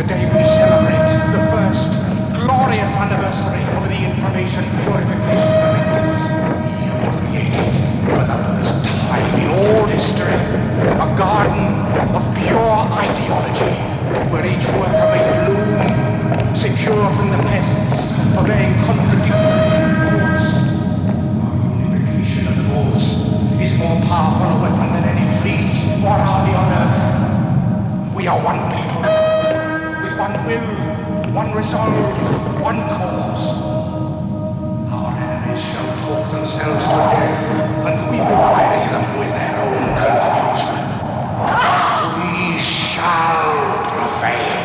Today we celebrate the first glorious anniversary of the Information Purification Directives. We have created, for the first time in all history, a garden of pure ideology, where each worker may bloom, secure from the pests of a contradictory thoughts. Our unification of thoughts is more powerful a weapon than any fleet or army on earth. We are one people, one will, one resolve, one cause. Our enemies shall talk themselves to death, and we will bury them with their own confusion. We shall prevail.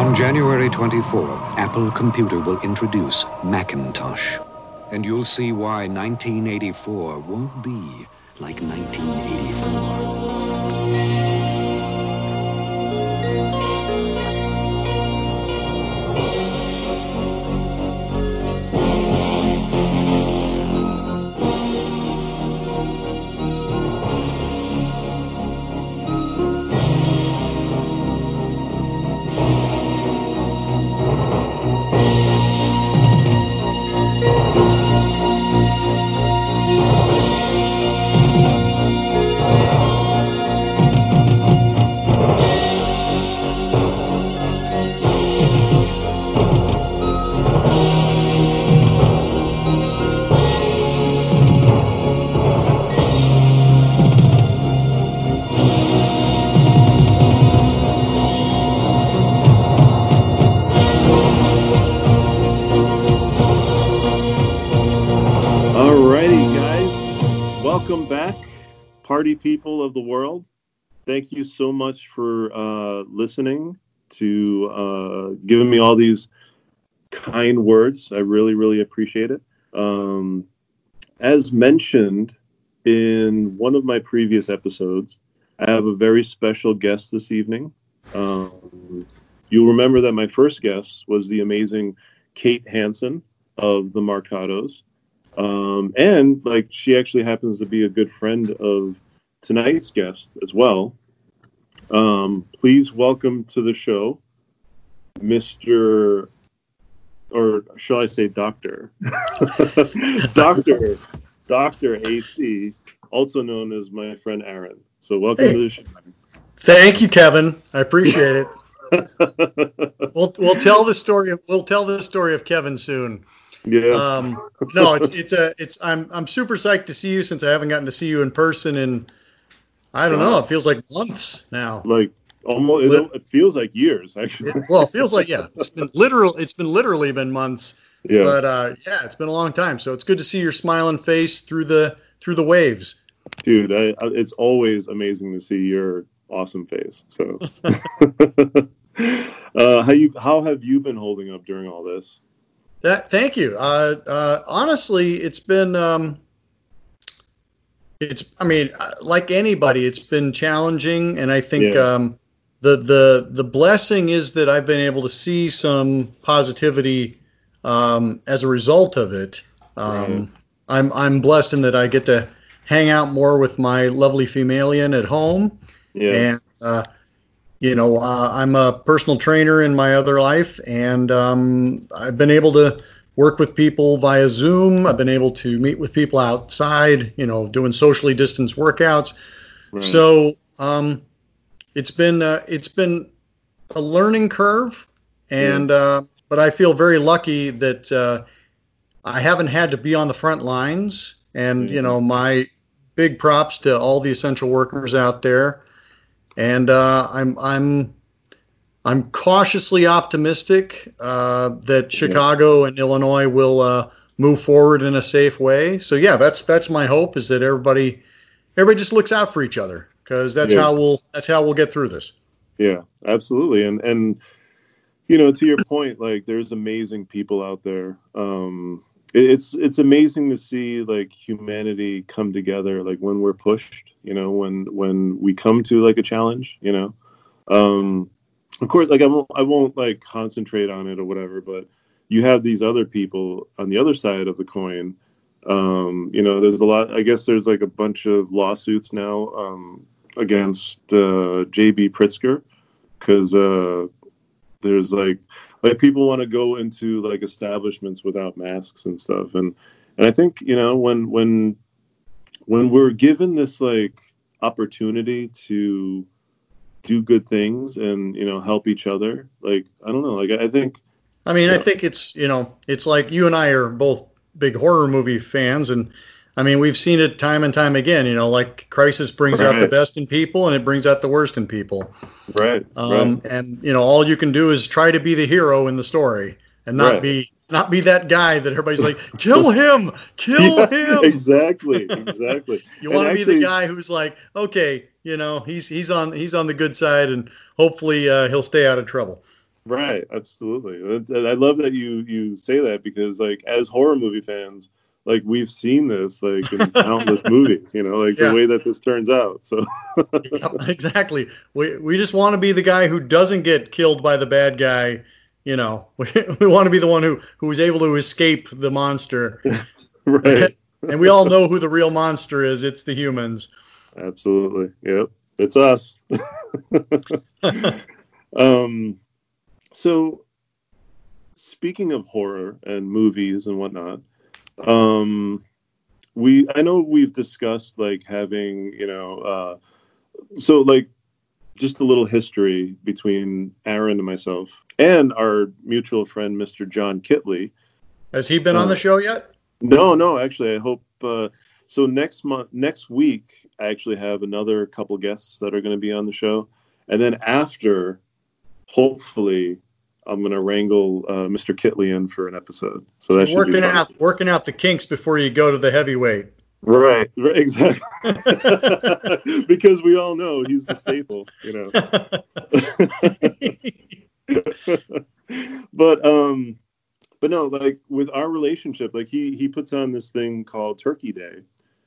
On January 24th, Apple Computer will introduce Macintosh. And you'll see why 1984 won't be like 1984. Party people of the world. Thank you so much for uh, listening to uh, giving me all these kind words. I really, really appreciate it. Um, as mentioned in one of my previous episodes, I have a very special guest this evening. Um, you'll remember that my first guest was the amazing Kate Hansen of the Marcados um, and like she actually happens to be a good friend of tonight's guest as well. Um, please welcome to the show, Mr. or shall I say Doctor, Doctor, Doctor AC, also known as my friend Aaron. So welcome Hey. to the show. Thank you, Kevin. I appreciate it. We'll we'll tell the story. Of, we'll tell the story of Kevin soon. yeah, Um, no, it's it's a it's I'm I'm super psyched to see you since I haven't gotten to see you in person in I don't know. It feels like months now. like almost. It, it feels like years actually. It- well, it feels like yeah. It's been literal. It's been literally been months. yeah. But uh, yeah, it's been a long time. So it's good to see your smiling face through the through the waves. dude I, I, it's always amazing to see your awesome face so uh how you how have you been holding up during all this That thank you. Uh, uh, honestly, it's been um, it's. I mean, uh, like anybody, it's been challenging, and I think Yeah. um, the the the blessing is that I've been able to see some positivity um, as a result of it. Um, Right. I'm I'm blessed in that I get to hang out more with my lovely femalian at home. yeah And, uh, you know, uh, I'm a personal trainer in my other life, and um, I've been able to work with people via Zoom. I've been able to meet with people outside, you know, doing socially distanced workouts. right. So um, it's been uh, it's been a learning curve, and uh, but I feel very lucky that uh, I haven't had to be on the front lines. And you Mhm. know, my big props to all the essential workers out there. And uh, I'm I'm I'm cautiously optimistic uh, that Chicago and Illinois will uh, move forward in a safe way. So yeah, that's that's my hope is that everybody everybody just looks out for each other because that's Yeah. how we'll that's how we'll get through this. yeah absolutely and and you know to your point like there's amazing people out there um it- it's it's amazing to see like humanity come together like when we're pushed you know when when we come to like a challenge you know um of course like i won't i won't like concentrate on it or whatever but you have these other people on the other side of the coin. Um you know there's a lot i guess there's like a bunch of lawsuits now um against uh, JB Pritzker because uh, there's like like people want to go into like establishments without masks and stuff. And and I think you know when when when we're given this like opportunity to do good things and you know help each other like I don't know like I think I mean I think it's you know it's like you and I are both big horror movie fans and I mean, we've seen it time and time again. You know, like Crisis brings right. out the best in people, and it brings out the worst in people. Right. Um, right. And you know, all you can do is try to be the hero in the story, and not right. be not be that guy that everybody's like, kill him, kill yeah, him. Exactly. Exactly. you want to be the guy who's like, okay, you know, he's he's on he's on the good side, and hopefully uh, he'll stay out of trouble. Right. Absolutely. I love that you you say that because like as horror movie fans like we've seen this like in countless movies you know like yeah. the way that this turns out so exactly we we just want to be the guy who doesn't get killed by the bad guy you know we, we want to be the one who who is able to escape the monster right and we all know who the real monster is it's the humans absolutely yep it's us um so speaking of horror and movies and whatnot um, we I know we've discussed like having you know uh, so like just a little history between Aaron and myself and our mutual friend Mr. John Kitley. Has he been uh, on the show yet? No, no. Actually, I hope. Uh, so next month, next week, I actually have another couple guests that are going to be on the show, and then after, hopefully, I'm going to wrangle uh, Mr. Kitley in for an episode. So that's working out working out the kinks before you go to the heavyweight. Right, right exactly. because we all know he's the staple, you know. but um but no, like with our relationship, like he he puts on this thing called Turkey Day.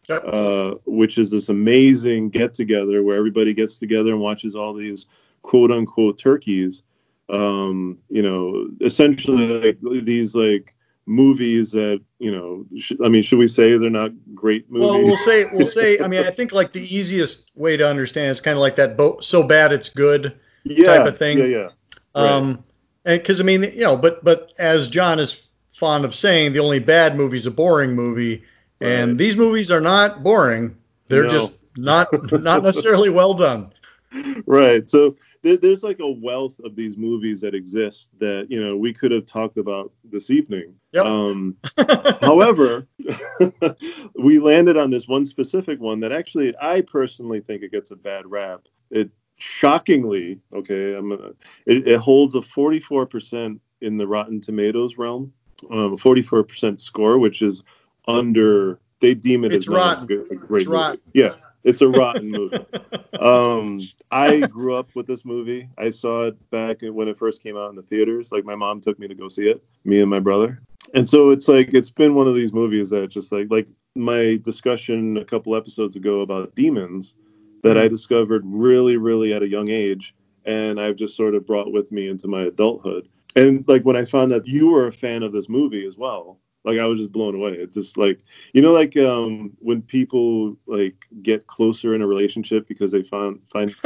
Yep. Uh, which is this amazing get together where everybody gets together and watches all these quote unquote turkeys um, you know, essentially like these like movies that you know. Sh- I mean, should we say they're not great movies? Well, we'll say we'll say. I mean, I think like the easiest way to understand is kind of like that. Bo- so bad it's good yeah, type of thing. Yeah, yeah. Um, right. and because I mean, you know, but but as John is fond of saying, the only bad movie is a boring movie, right. and these movies are not boring. They're no. just not not necessarily well done. Right. So there, there's like a wealth of these movies that exist that you know we could have talked about this evening. Yep. Um, however, we landed on this one specific one that actually I personally think it gets a bad rap. It shockingly, okay, I'm gonna, it, it holds a 44% in the Rotten Tomatoes realm, um, a 44% score, which is under they deem it it's as rotten. A, a great it's rotten. Yeah, it's a rotten movie. Um, I grew up with this movie. I saw it back when it first came out in the theaters. Like my mom took me to go see it, me and my brother. And so it's like it's been one of these movies that just like like my discussion a couple episodes ago about demons that I mm-hmm. discovered really really at a young age and I've just sort of brought with me into my adulthood. And like when I found that you were a fan of this movie as well, like I was just blown away. It's just like you know, like um, when people like get closer in a relationship because they find find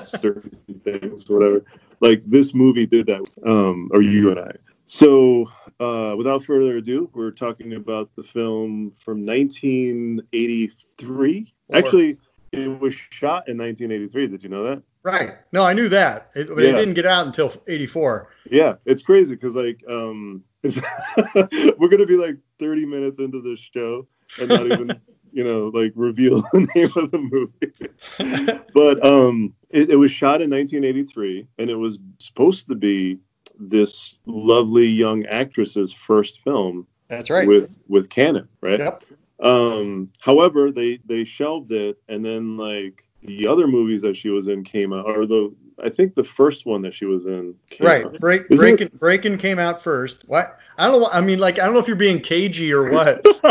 certain things, or whatever. Like this movie did that, um, or you and I. So, uh, without further ado, we're talking about the film from 1983. Actually, it was shot in 1983. Did you know that? Right. No, I knew that. It, yeah. it didn't get out until 84. Yeah, it's crazy because like um, we're gonna be like 30 minutes into this show and not even you know like reveal the name of the movie. But um it, it, was shot in 1983 and it was supposed to be this lovely young actress's first film that's right. with with Cannon right? Yep. Um however they they shelved it and then like the other movies that she was in came out or the I think the first one that she was in. Right, out. break breaking breaking came out first. What I don't know. I mean, like I don't know if you're being cagey or what.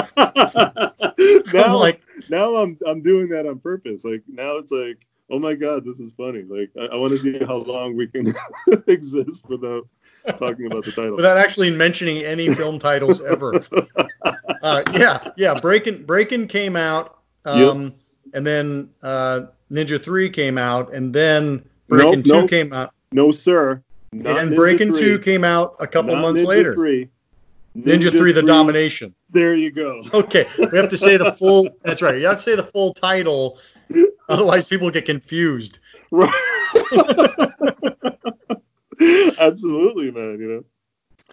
now, I'm like now I'm I'm doing that on purpose. Like now it's like, oh my god, this is funny. Like I, I want to see how long we can exist without talking about the title without actually mentioning any film titles ever. uh, yeah, yeah. Breaking Breaking came out, um, yep. and then uh, Ninja Three came out, and then Breaking Nope, Two nope. came out, No, sir. Not and Ninja Breaking 3. Two came out a couple Not months Ninja later. 3. Ninja, Three: The Domination. There you go. Okay, we have to say the full. That's right. You have to say the full title, otherwise people get confused. Right. Absolutely, man. You know.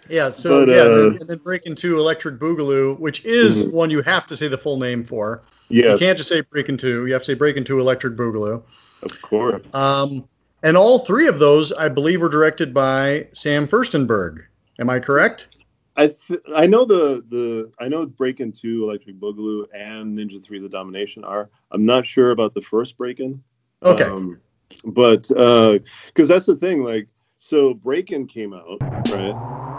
Yeah. So But, yeah, uh, and then, and then Breaking Two: Electric Boogaloo, which is Mhm. one you have to say the full name for. Yeah. You can't just say Breaking Two. You have to say Breaking Two: Electric Boogaloo. of course. Um, and all three of those, I believe, were directed by Sam Firstenberg. Am I correct? I th- I know the the I know Breaking Two, Electric Boogaloo, and Ninja Three: The Domination are. I'm not sure about the first Breaking. Okay. Um, but because that's the thing, like, so Breaking came out, right?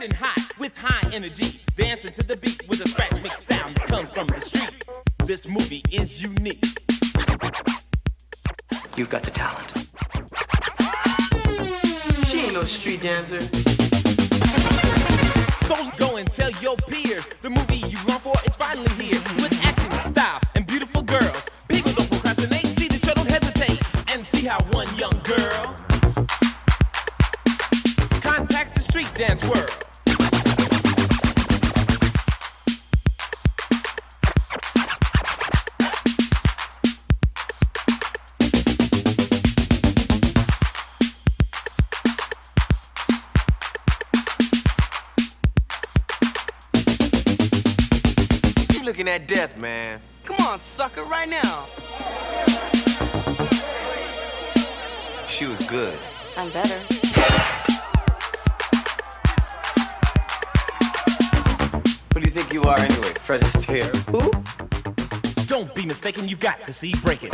Movie and hot with high energy. Dancing to the beat with a scratch mix sound that comes from the street. This movie is unique. You've got the talent. She ain't no street dancer. So go and tell your peers the movie you run for is finally here with action, style, and beautiful girls. People don't procrastinate, see the show, don't hesitate, and see how one young girl contacts the street dance world. You looking at death, man. Come on, sucker, right now. She was good. I'm better. Who do you think you are anyway? Fred Astaire? Who? Don't be mistaken, you've got to see Breakin'.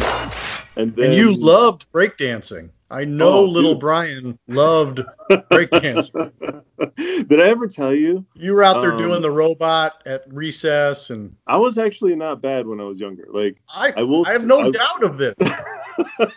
And then And you loved breakdancing. I know Oh, little dude. Brian loved break breakdancing. Did I ever tell you? You were out there Um, doing the robot at recess, and I was actually not bad when I was younger. Like I, I will I have no I- doubt of this.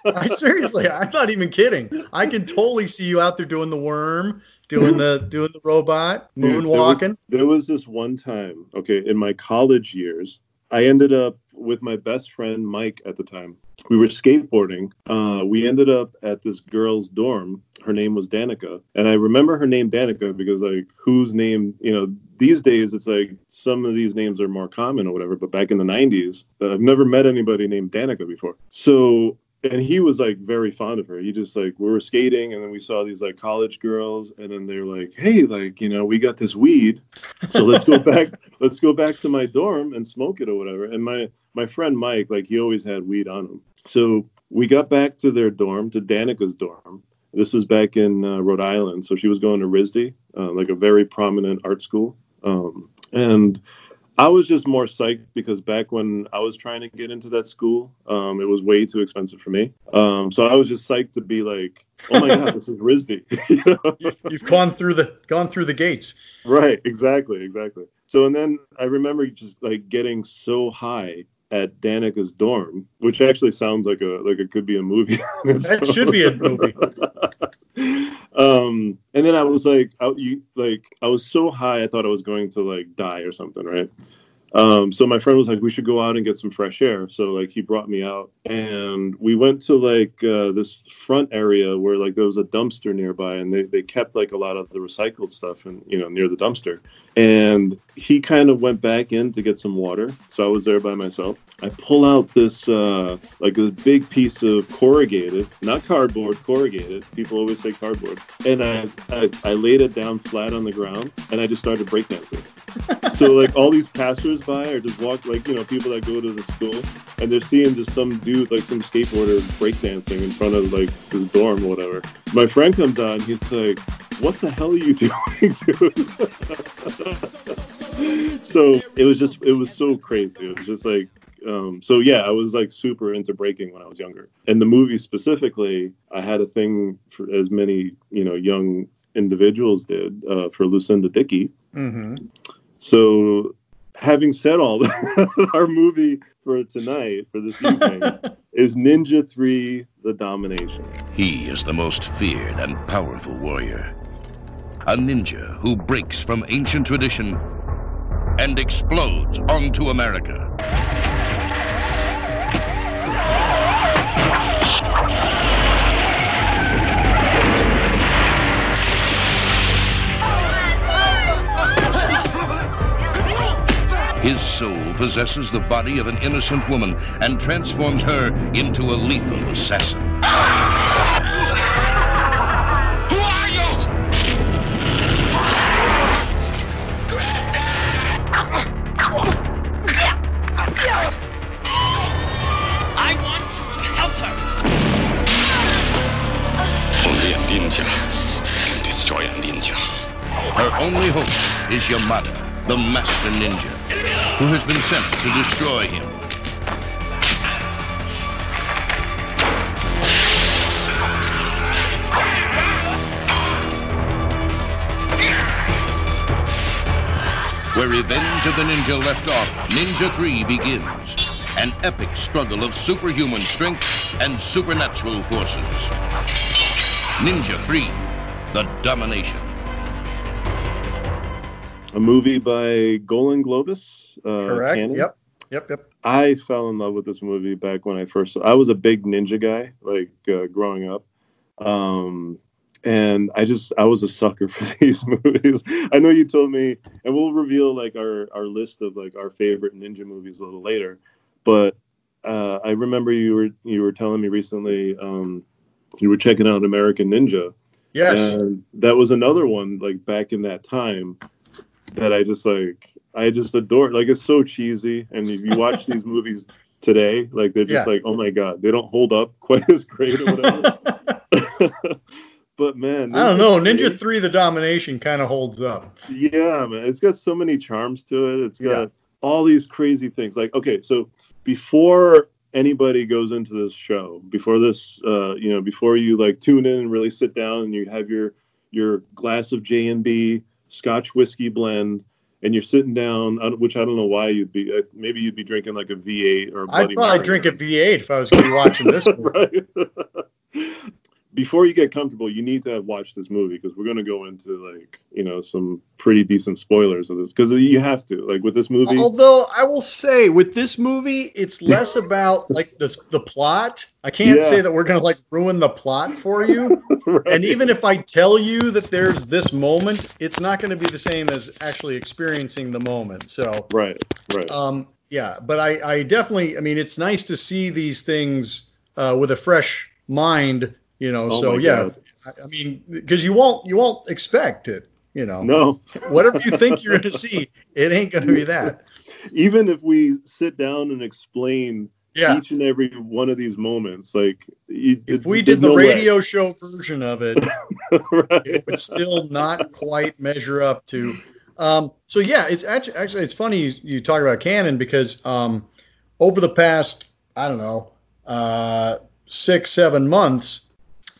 I seriously, I'm not even kidding. I can totally see you out there doing the worm, doing the doing the robot, Dude, there was- There was, this one time, okay, in my college years, I ended up with my best friend Mike at the time. We were skateboarding. Uh, we ended up at this girl's dorm. Her name was Danica, and I remember her name Danica because like whose name, you know, these days it's like some of these names are more common or whatever. But back in the '90s, I've never met anybody named Danica before. So and he was like very fond of her. He just like we were skating, and then we saw these like college girls, and then they were like, "Hey, like you know, we got this weed, so let's go back. let's go back to my dorm and smoke it or whatever." And my my friend Mike, like he always had weed on him, so we got back to their dorm, to Danica's dorm. This was back in uh, Rhode Island, so she was going to RISD, uh, like a very prominent art school, um, and I was just more psyched because back when I was trying to get into that school, um, it was way too expensive for me. Um, so I was just psyched to be like, "Oh my god, this is RISD!" You know? You, you've gone through the gone through the gates. Right, exactly, exactly. So and then I remember just like getting so high at Danica's dorm, which actually sounds like a like it could be a movie. That should be a movie. um, and then I was like, I, you, like I was so high, I thought I was going to like die or something, right? Um, so my friend was like, we should go out and get some fresh air. So like he brought me out, and we went to like uh, this front area where like there was a dumpster nearby, and they they kept like a lot of the recycled stuff, and you know near the dumpster. And he kind of went back in to get some water, so I was there by myself. I pull out this uh, like a big piece of corrugated, not cardboard, corrugated. People always say cardboard, and I I, I laid it down flat on the ground, and I just started breakdancing. so like all these passersby are just walk like you know people that go to the school, and they're seeing just some dude like some skateboarder breakdancing in front of like his dorm or whatever. My friend comes out and he's like, "What the hell are you doing, dude?" so it was just it was so crazy. It was just like um, so yeah, I was like super into breaking when I was younger. And the movie specifically, I had a thing for as many you know young individuals did uh, for Lucinda Dickey. hmm So having said all that, our movie for tonight, for this evening, is Ninja 3 The Domination. He is the most feared and powerful warrior. A ninja who breaks from ancient tradition and explodes onto America. His soul possesses the body of an innocent woman and transforms her into a lethal assassin. Her only hope is Yamada, the master ninja, who has been sent to destroy him. Where Revenge of the Ninja left off, Ninja 3 begins. An epic struggle of superhuman strength and supernatural forces. Ninja 3, The Domination. A movie by Golan Globus. Uh, Correct. Cannon. Yep. Yep. Yep. I fell in love with this movie back when I first. I was a big ninja guy, like uh, growing up, um, and I just I was a sucker for these movies. I know you told me, and we'll reveal like our our list of like our favorite ninja movies a little later. But uh, I remember you were you were telling me recently um, you were checking out American Ninja, Yes. that was another one like back in that time that I just like I just adore. Like it's so cheesy, and if you watch these movies today, like they're just Yeah. like, oh my god, they don't hold up quite as great or whatever. but man, I don't know. Ninja Ninja 3 The Domination kind of holds up. yeah, man, it's got so many charms to it. It's got Yeah. all these crazy things. Like, okay, so before anybody goes into this show, before this, uh, you know, before you like tune in and really sit down and you have your your glass of J and B Scotch whiskey blend, and you're sitting down, which I don't know why you'd be. uh, Maybe you'd be drinking like a V8 or a I'd probably Mary. drink a V8 if I was going to be watching this right. Before you get comfortable, you need to have watched this movie because we're going to go into like you know some pretty decent spoilers of this because you have to like with this movie. Although I will say with this movie, it's less about like the the plot. I can't Yeah. say that we're gonna like ruin the plot for you. right? And even if I tell you that there's this moment, it's not going to be the same as actually experiencing the moment. So, right, right, um, yeah, but I, I definitely, I mean, it's nice to see these things uh, with a fresh mind, you know. Oh so yeah, God. I, mean, because you won't, you won't expect it, you know. no. Whatever you think you're going to see, it ain't going to be that. Even if we sit down and explain Yeah. each and every one of these moments, like you, If we did the no way. radio show version of it, right. it would still not quite measure up to. Um, so yeah, it's actually actually it's funny you, you talk about Cannon because um, over the past I don't know uh, six seven months,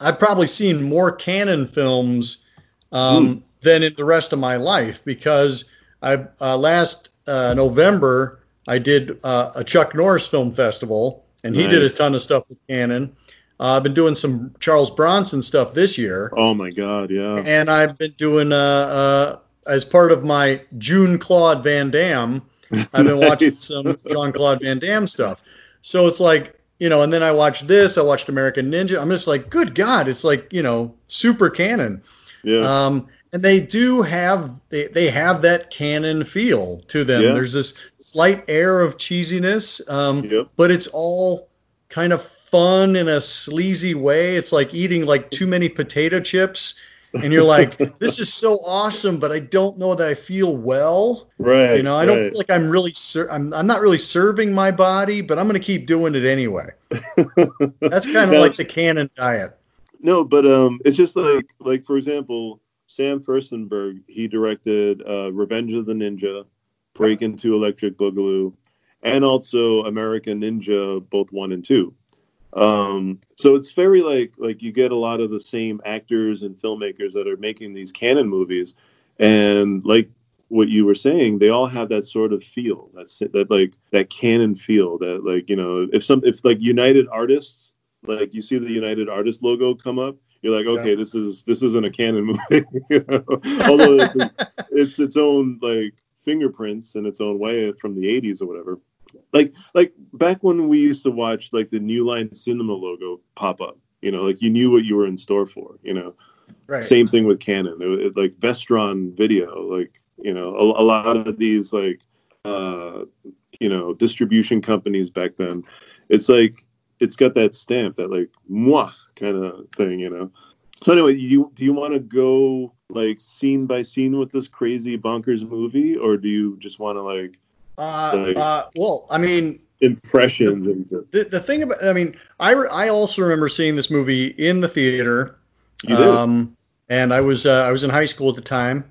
I've probably seen more Cannon films um, than in the rest of my life because I uh, last uh, November I did uh, a Chuck Norris Film Festival and he did a ton of stuff with Cannon. Uh, I've been doing some Charles Bronson stuff this year Oh my god, yeah. and I've been doing uh, uh, as part of my June Claude Van Damme. I've been watching some Jean Claude Van Damme stuff. So it's like you know, and then I watched this. I watched American Ninja. I'm just like, good God, it's like you know, super Cannon. Yeah. Um, and they do have they, they have that Cannon feel to them. Yeah. There's this slight air of cheesiness, um, yep. but it's all kind of fun in a sleazy way. It's like eating like too many potato chips, and you're like, "This is so awesome," but I don't know that I feel well. Right. You know, I don't right. feel like I'm really ser- I'm I'm not really serving my body, but I'm going to keep doing it anyway. That's kind of like the Cannon diet. No, but um, it's just like like for example, Sam Firstenberg. He directed uh, Revenge of the Ninja, Breakin' 2 Electric Boogaloo, and also American Ninja, both one and two. Um, so it's very like like you get a lot of the same actors and filmmakers that are making these Cannon movies, and like what you were saying, they all have that sort of feel. That's that like that Cannon feel. That like you know, if some if like United Artists, like you see the United Artists logo come up, you're like, okay, Yeah. this is this isn't a Cannon movie. you know? Although it's, it's its own like fingerprints in its own way from the 80s or whatever. Like like back when we used to watch like the New Line Cinema logo pop up. You know, like you knew what you were in store for. You know, Right. same thing with Cannon. It, it- like Vestron Video, like you know, a, a lot of these like uh, you know distribution companies back then. It's like it's got that stamp, that like moi kind of thing, you know. So anyway, you do you want to go like scene by scene with this crazy bonkers movie, or do you just want to like Uh, Like- uh, well, I mean, impressions and the, the thing about, I mean, I, re- I also remember seeing this movie in the theater. You did? Um, and I was, uh, I was in high school at the time.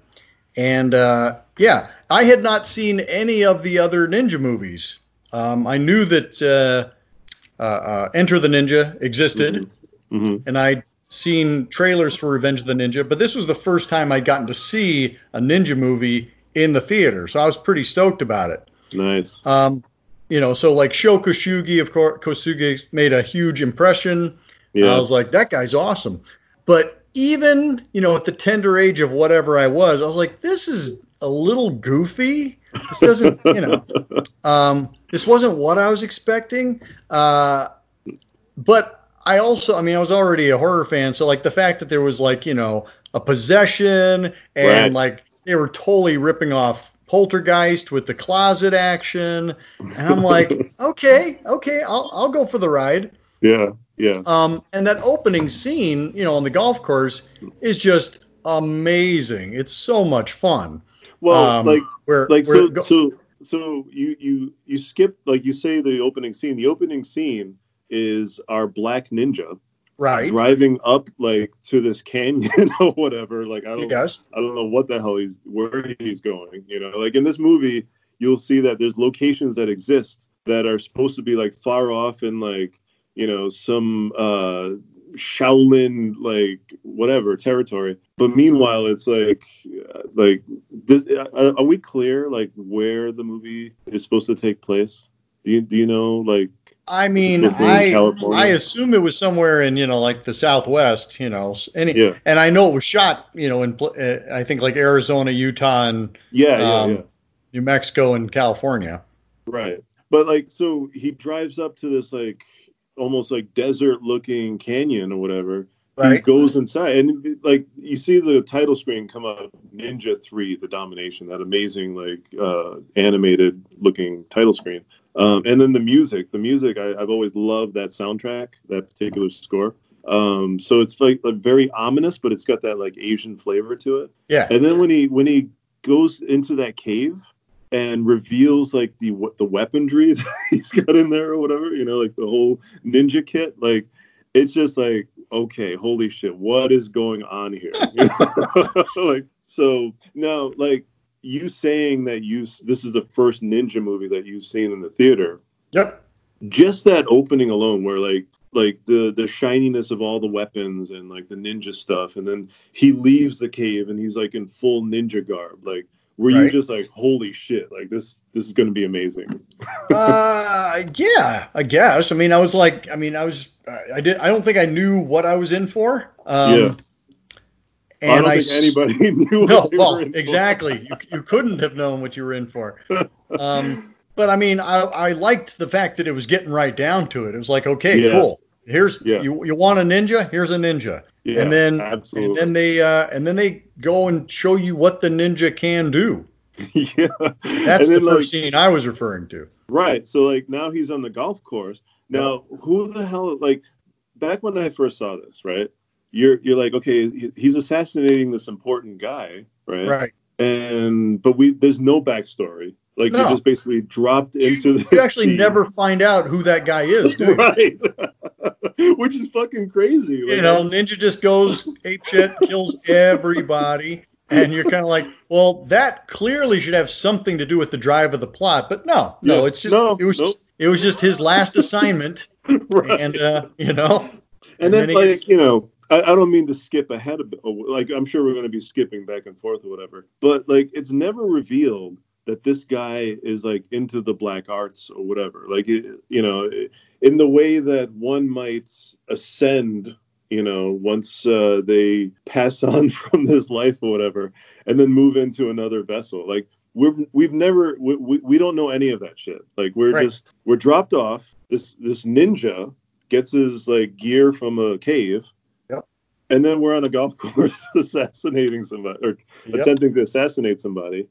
And, uh, yeah, I had not seen any of the other ninja movies. Um, I knew that, uh, uh, uh, Enter the Ninja existed hmm and I'd seen trailers for Revenge of the Ninja, but this was the first time I'd gotten to see a ninja movie in the theater. So I was pretty stoked about it. Nice. Um, you know, so like Sho Kosugi, of course, Kosugi made a huge impression. yeah, I was like, that guy's awesome. But even, you know, at the tender age of whatever I was, I was like, this is a little goofy. This doesn't, you know, um, this wasn't what I was expecting. Uh, but I also, I mean, I was already a horror fan. So, like, the fact that there was, like, you know, a possession and, Right. like, they were totally ripping off Poltergeist with the closet action. And I'm like, okay, okay, I'll, I'll go for the ride. yeah, yeah. Um, and that opening scene, you know, on the golf course is just amazing. It's so much fun. Well, Um, like where, like where so go- so so you you you skip like you say the opening scene. The opening scene is our black ninja right? driving up like to this canyon or whatever. Like I don't. I don't know what the hell he's where he's going. You know, like in this movie, you'll see that there's locations that exist that are supposed to be like far off in like you know some uh Shaolin like whatever territory. But meanwhile, it's like uh, like this. Uh, are we clear like where the movie is supposed to take place? Do you do you know like I mean, Supposed to be in I California. I assume it was somewhere in you know like the Southwest, you know, any, yeah and I know it was shot, you know, in uh, I think like Arizona, Utah, and yeah yeah Um, yeah. New Mexico and California. Right. But like so he drives up to this like almost like desert looking canyon or whatever. Right. He goes inside and like you see the title screen come up Ninja 3 The Domination that amazing like uh animated looking title screen. Um and then the music, the music I, I've always loved that soundtrack, that particular score. Um so it's like, like very ominous but it's got that like Asian flavor to it. Yeah. And then when he when he goes into that cave and reveals like the what the weaponry that he's got in there or whatever, you know, like the whole ninja kit, like it's just like okay, holy shit, what is going on here? You know? like so now, like you saying that you this is the first ninja movie that you've seen in the theater, Yep. just that opening alone, where like like the the shininess of all the weapons and like the ninja stuff, and then he leaves the cave and he's like in full ninja garb, like. Were you just like, holy shit! Like this, this is going to be amazing. uh, yeah, I guess. I mean, I was like, I mean, I was, I- I did, I don't think I knew what I was in for. Um, Yeah. And I don't I think anybody knew. No, what well, were in for. exactly. You, you couldn't have known what you were in for. Um, but I mean, I, I liked the fact that it was getting right down to it. It was like, okay, Yeah. cool. Here's Yeah. you. You want a ninja? Here's a ninja. Yeah, and then absolutely. and then they uh, and then they go and show you what the ninja can do. yeah, That's the then, like, first scene I was referring to. Right. So like now he's on the golf course. Now who the hell like back when I first saw this, right? You're you're like, okay, he's assassinating this important guy, right? Right. And but we there's no backstory. Like No. you just basically dropped into the You actually scene. never find out who that guy is, do you? right. Which is fucking crazy. you Like, know, Ninja just goes ape shit, kills everybody, and you're kind of like, well, that clearly should have something to do with the drive of the plot, but no, no, Yeah, it's just no, it was nope. just it was just his last assignment, right. and uh, you know, and and then, then like gets- you know I, I don't mean to skip ahead of like I'm sure we're going to be skipping back and forth or whatever, but like it's never revealed that this guy is like into the black arts or whatever. Like it, you know, in the way that one might ascend, you know, once uh, they pass on from this life or whatever, and then move into another vessel. Like we've we've never we, we, we don't know any of that shit. Like we're Right. just we're dropped off. This this ninja gets his like gear from a cave. And then we're on a golf course assassinating somebody or Yep. attempting to assassinate somebody.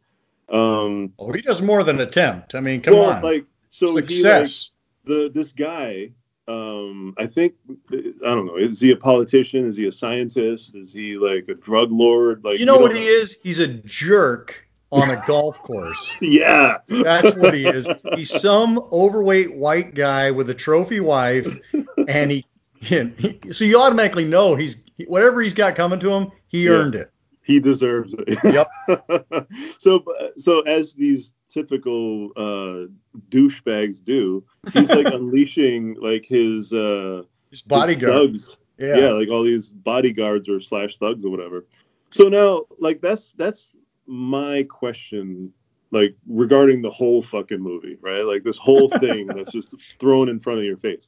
Um Oh, he does more than attempt. I mean, come well, on. like so he like Success. the this guy um i think i don't know is he a politician is he a scientist is he like a drug lord like you know what don't he is? He's a jerk on a golf course. yeah That's what he is. He's some overweight white guy with a trophy wife, and he, he so you automatically know he's whatever he's got coming to him, he Yeah. earned it. he deserves it Yep. so so as these typical uh douchebags do he's like unleashing like his uh His his bodyguard. thugs yeah. like all these bodyguards or slash thugs or whatever so now like that's that's my question like regarding the whole fucking movie right like this whole thing that's just thrown in front of your face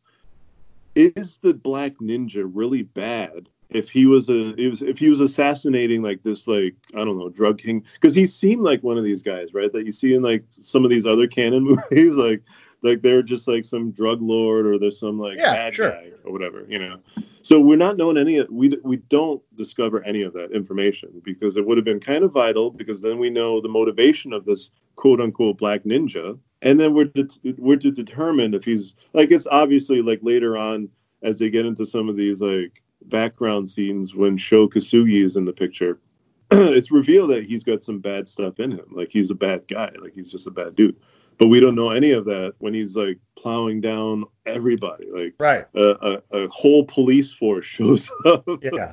is the black ninja really bad if he was a if he was assassinating like this like i don't know drug king because he seemed like one of these guys right that you see in like some of these other Cannon movies like like they're just like some drug lord or there's some like Yeah, bad sure. guy or whatever you know so we're not knowing any of we we don't discover any of that information because it would have been kind of vital because then we know the motivation of this quote unquote black ninja and then we're det- we're to determine if he's like it's obviously like later on as they get into some of these like background scenes when Sho Kosugi is in the picture it's revealed that he's got some bad stuff in him like he's a bad guy like he's just a bad dude but we don't know any of that when he's like plowing down everybody like Right. a, a, a whole police force shows up Yeah.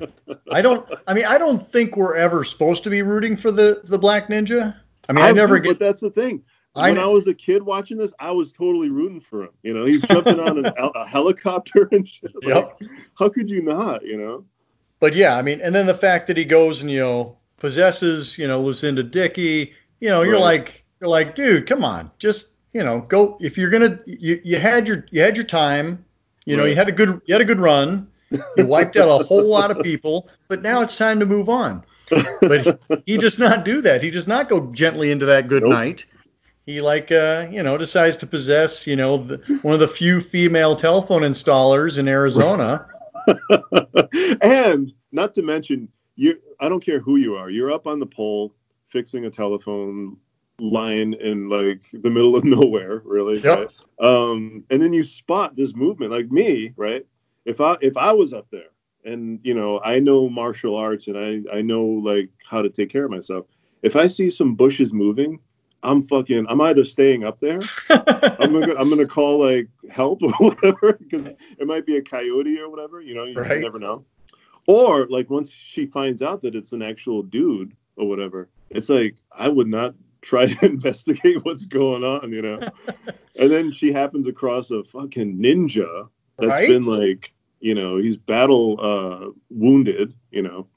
I don't. I mean, I don't think we're ever supposed to be rooting for the the black ninja. I mean, I, I never do, get. But that's the thing. I when I was a kid watching this, I was totally rooting for him. You know, he's jumping on an, a helicopter and shit. Like, Yep. How could you not? You know. But yeah, I mean, and then the fact that he goes and you know possesses you know Lucinda Dickey, you know, you're Right. like you're like, dude, come on, just you know, go if you're gonna you you had your you had your time, you know, you had a good you had a good run, you wiped out a whole lot of people, but now it's time to move on. But he, he does not do that. He does not go gently into that good Nope. night. He like uh, you know decides to possess you know the, one of the few female telephone installers in Arizona. and not to mention, you. I don't care who you are. You're up on the pole fixing a telephone line in like the middle of nowhere, really. Yep. right? Um, and then you spot this movement, like me, right? If I if I was up there and you know I know martial arts and I I know like how to take care of myself. If I see some bushes moving, I'm fucking. I'm either staying up there I'm gonna I'm gonna call like help or whatever because it might be a coyote or whatever. You know, you Right. never know. Or like once she finds out that it's an actual dude or whatever, it's like I would not try to investigate what's going on. You know, and then she happens across a fucking ninja that's Right? been like you know he's battle uh wounded. You know.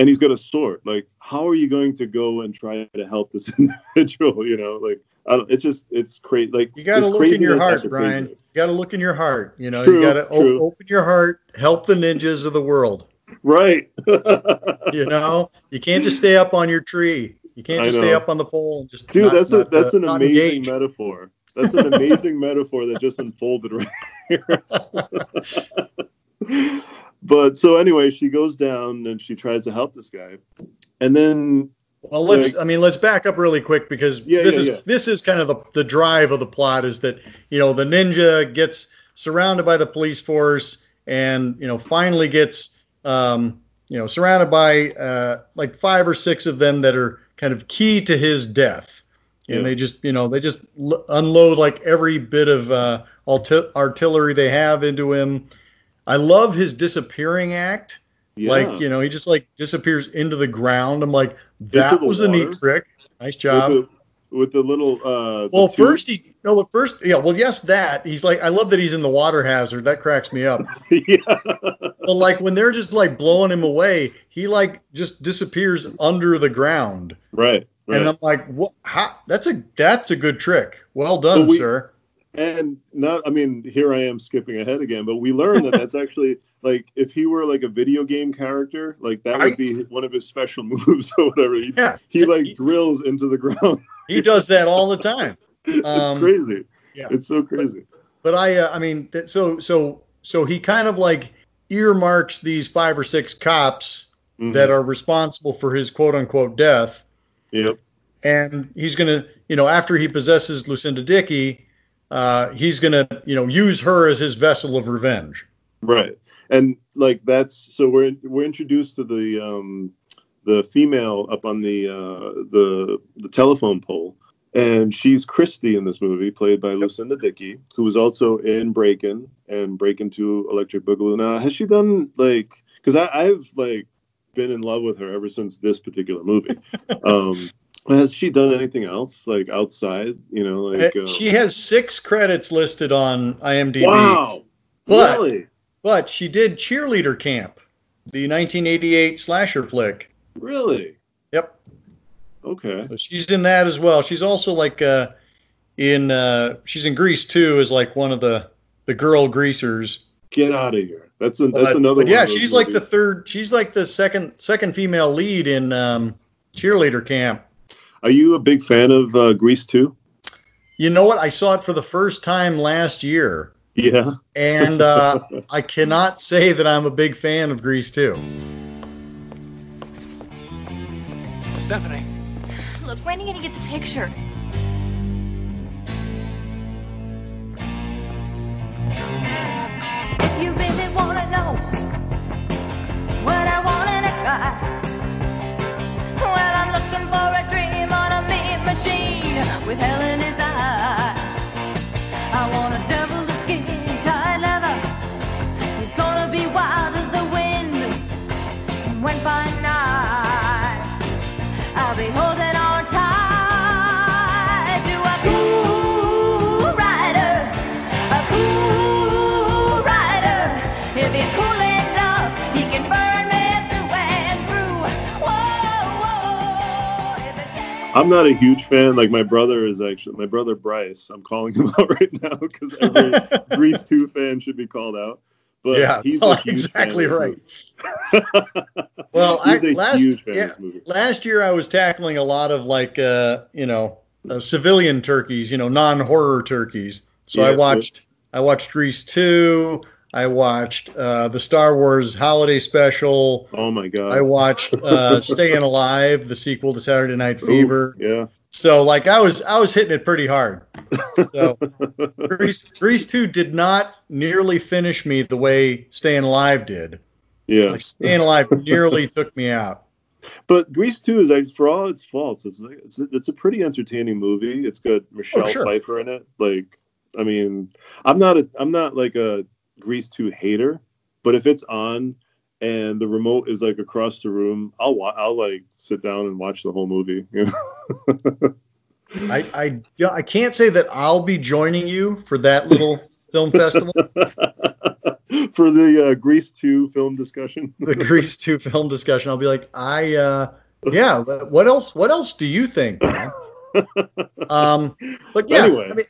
And he's got a sword. Like, how are you going to go and try to help this individual? You know, like I don't. It's just it's crazy. Like You got to look in your heart, Brian. craziness. You got to look in your heart. You know, True, you got to true. open your heart, help the ninjas of the world. Right. You know, you can't just stay up on your tree. You can't just stay up on the pole and just Dude, not- that's a that's uh, an amazing engage. metaphor. That's an amazing metaphor that just unfolded right here. But so anyway, she goes down and she tries to help this guy. And then Well, let's. I mean, let's back up really quick because Yeah, this yeah, is yeah. this is kind of the the drive of the plot is that you know the ninja gets surrounded by the police force and you know finally gets um, you know surrounded by uh, like five or six of them that are kind of key to his death, and they just you know they just l- unload like every bit of uh, arti- artillery they have into him. I love his disappearing act. yeah. Like, you know, he just like disappears into the ground. I'm like, that was a neat trick. Nice with job. the, with the little uh Well, first he no, but first, yeah, well, yes, that he's like, I love that he's in the water hazard. That cracks me up. yeah. But like when they're just like blowing him away, he like just disappears under the ground, Right. Right. and I'm like, what? How? That's a that's a good trick. Well done, But we- sir. And not, I mean, here I am skipping ahead again, but we learned that that's actually like if he were like a video game character, like that would be one of his special moves or whatever. He, Yeah, he like he, drills into the ground. he does that all the time. it's Um, crazy. yeah. It's so crazy. But I, uh, I mean, that, so so so he kind of like earmarks these five or six cops Mhm. that are responsible for his quote unquote death, Yep. and he's gonna, you know, after he possesses Lucinda Dickey, uh, he's gonna, you know, use her as his vessel of revenge. Right. And like that's so we're we're introduced to the um the female up on the uh the the telephone pole and she's Christy in this movie played by Lucinda Dickey who was also in Breakin' and Breakin' 2 Electric Boogaloo. Now has she done like I I've like been in love with her ever since this particular movie. um has she done anything else like outside, you know, like Uh, she has six credits listed on IMDb, Wow. But- really? but she did Cheerleader Camp, the 1988 slasher flick. Really? Yep. Okay. So she's in that as well. She's also like uh, in uh, she's in Grease 2, as like one of the the girl greasers. Get out of here. That's a, that's But- another but yeah, one. of those she's like the third. She's like the second second female lead in um, Cheerleader Camp. Are you a big fan of uh, Grease 2? You know what? I saw it for the first time last year, Yeah. and uh, I cannot say that I'm a big fan of Grease 2. Stephanie, Look, when are you gonna get the picture? If you really wanna know what I want in a guy, well, I'm looking for a dream on a meat machine with hell in his eyes. I'm not a huge fan. Like my brother is actually my brother Bryce. I'm calling him out right now because every Grease 2 fan should be called out. But Yeah, he's well, a huge exactly right. Well, I, last yeah, of this movie. last year I was tackling a lot of like uh, you know uh, civilian turkeys, you know, non-horror turkeys. So I Yeah, watched I watched Grease two. I watched uh, the Star Wars Holiday Special. Oh my god. I watched uh, Staying Alive, the sequel to Saturday Night Ooh, Fever. yeah. So like I was I was hitting it pretty hard. So Grease Grease two did not nearly finish me the way Staying Alive did. Yeah. Like Staying Alive nearly took me out. But Grease 2 is like for all its faults, it's it's a, it's a pretty entertaining movie. It's got Michelle Oh, sure. Pfeiffer in it. Like, I mean, I'm not a I'm not like a Grease 2 hater, but if it's on and the remote is like across the room, I'll wa- I'll like sit down and watch the whole movie. You know? I, I yeah, I can't say that I'll be joining you for that little film festival, for the uh, Grease 2 film discussion. the Grease two film discussion. I'll be like, I uh, yeah. What else? What else do you think? um, but yeah, Anyway. I mean,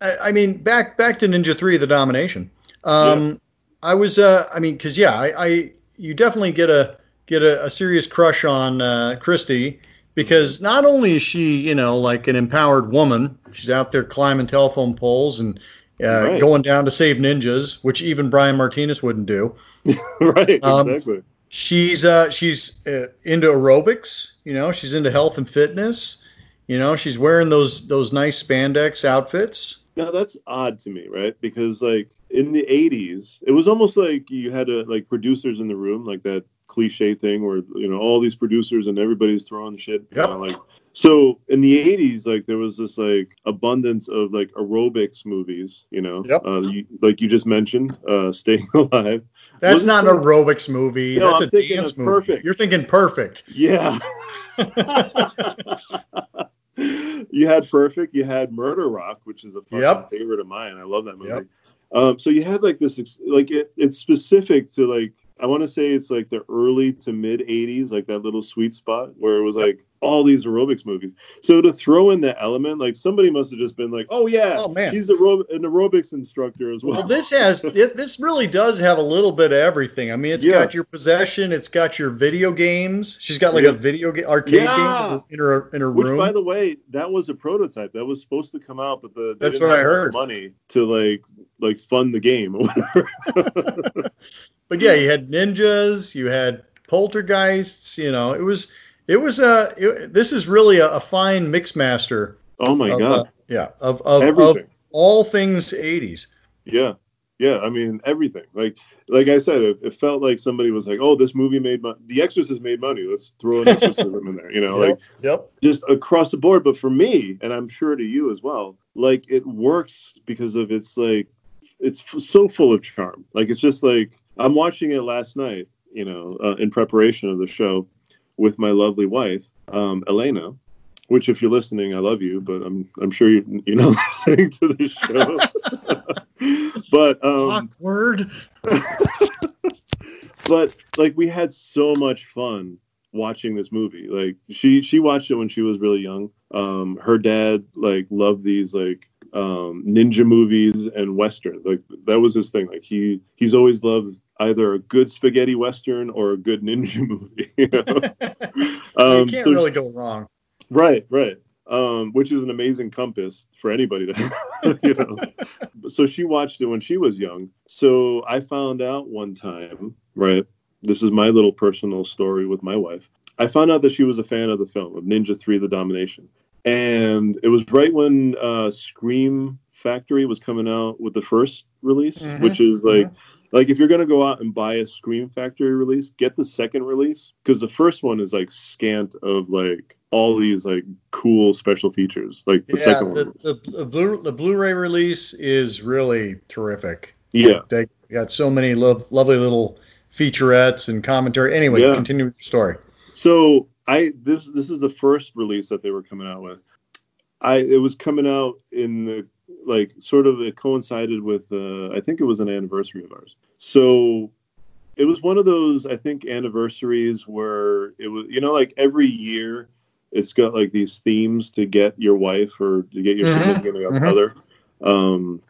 I, I mean, back back to Ninja Three: The Domination. Um, I was, uh, I mean, because yeah, I, I you definitely get a get a, a serious crush on uh, Christy because not only is she, you know, like an empowered woman, she's out there climbing telephone poles and uh, Right. going down to save ninjas, which even Brian Martinez wouldn't do. right, Um, exactly. She's uh, she's uh, into aerobics. You know, she's into health and fitness. You know, she's wearing those those nice spandex outfits. Now that's odd to me, right? Because like in the '80s, it was almost like you had a, like producers in the room, like that cliche thing where you know all these producers and everybody's throwing shit. Yep. uh, like so in the '80s, like there was this like abundance of like aerobics movies. You know, Yep. uh, you, like you just mentioned, uh, Staying Alive. That's Wasn't an aerobics movie. No, That's I'm a dance movie. Perfect. You're thinking perfect. Yeah. you had Perfect. You had Murder Rock, which is a fucking Yep. favorite of mine. I love that movie. Yep. Um, so you had like this, like it, it's specific to like I want to say it's like the early to mid '80s, like that little sweet spot where it was like all these aerobics movies. So to throw in that element, like somebody must have just been like, "Oh yeah, Oh, man. she's aerob- an aerobics instructor as well." Well, this has it, this really does have a little bit of everything. I mean, it's Yeah. got your possession, it's got your video games. She's got like Yeah. a video ga- arcade Yeah. game in her in her Which, room. by the way, that was a prototype that was supposed to come out, but the That's what I heard. Money to like like fund the game or whatever. but yeah, you had ninjas, you had poltergeists. You know, it was it was a it, this is really a, a fine mix master. oh my of, god! uh, yeah, of of, of all things eighties. Yeah, yeah. I mean everything. Like like I said, it, it felt like somebody was like, "Oh, this movie made money. The Exorcist made money. Let's throw an exorcism in there." You know, like Yep, yep. just across the board. But for me, and I'm sure to you as well, like it works because of its like it's f- so full of charm. Like it's just like I'm watching it last night, you know, uh, in preparation of the show with my lovely wife, um, Elena. Which, if you're listening, I love you, but I'm I'm sure you you know listening to the show. but um, Awkward. but like we had so much fun watching this movie like she she watched it when she was really young um her dad like loved these like um ninja movies and western like that was his thing like he he's always loved either a good spaghetti western or a good ninja movie you know um you can't so- really go wrong. Right, right. Um, which is an amazing compass for anybody to have, you know. so she watched it when she was young. So I found out one time, right? This is my little personal story with my wife. I found out that she was a fan of the film of Ninja 3 The Domination. And it was right when uh, Scream Factory was coming out with the first release, Mhm, which is like like if you're gonna go out and buy a Scream Factory release, get the second release because the first one is like scant of like all these like cool special features. Like the yeah, second one, the, the, the, Blu- the Blu-ray release is really terrific. yeah, They got so many lo- lovely little featurettes and commentary. Anyway, Yeah. continue with your story. So I this this is the first release that they were coming out with. I it was coming out in the like sort of it coincided with uh, I think it was an anniversary of ours. So it was one of those I think anniversaries where it was you know like every year it's got like these themes to get your wife or to get your Mhm, significant mhm. other. Um,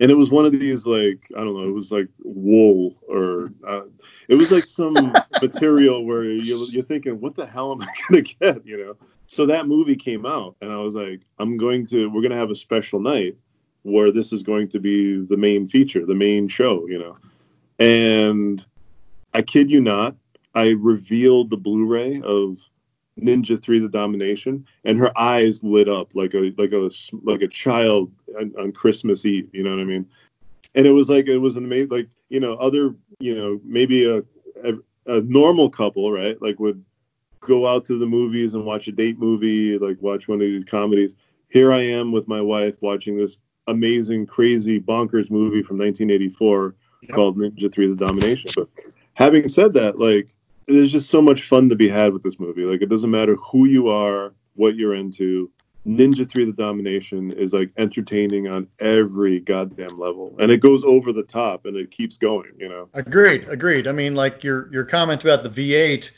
and it was one of these like I don't know, it was like wool or uh, it was like some material where you, you're thinking, what the hell am I gonna get? You know. So that movie came out, and I was like, I'm going to, we're gonna have a special night where this is going to be the main feature, the main show. You know. And I kid you not, I revealed the Blu-ray of Ninja Three: The Domination, and her eyes lit up like a like a like a child on, on Christmas Eve. You know what I mean? And it was like it was an amazing, like you know, other you know maybe a, a a normal couple, right? Like would go out to the movies and watch a date movie, like watch one of these comedies. Here I am with my wife watching this amazing, crazy, bonkers movie from 1984 called Ninja 3 The Domination. But having said that, like, there's just so much fun to be had with this movie. Like, it doesn't matter who you are, what you're into. Ninja 3 The Domination is like entertaining on every goddamn level. And it goes over the top and it keeps going, you know? Agreed, agreed. I mean, like your your comment about the V8,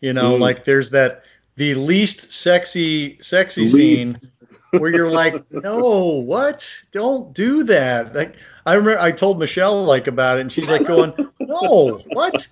you know, Mm. like there's that the least sexy sexy Least. scene where you're like, no, what? Don't do that. Like I remember I told Michelle like about it, and she's like going, no, what?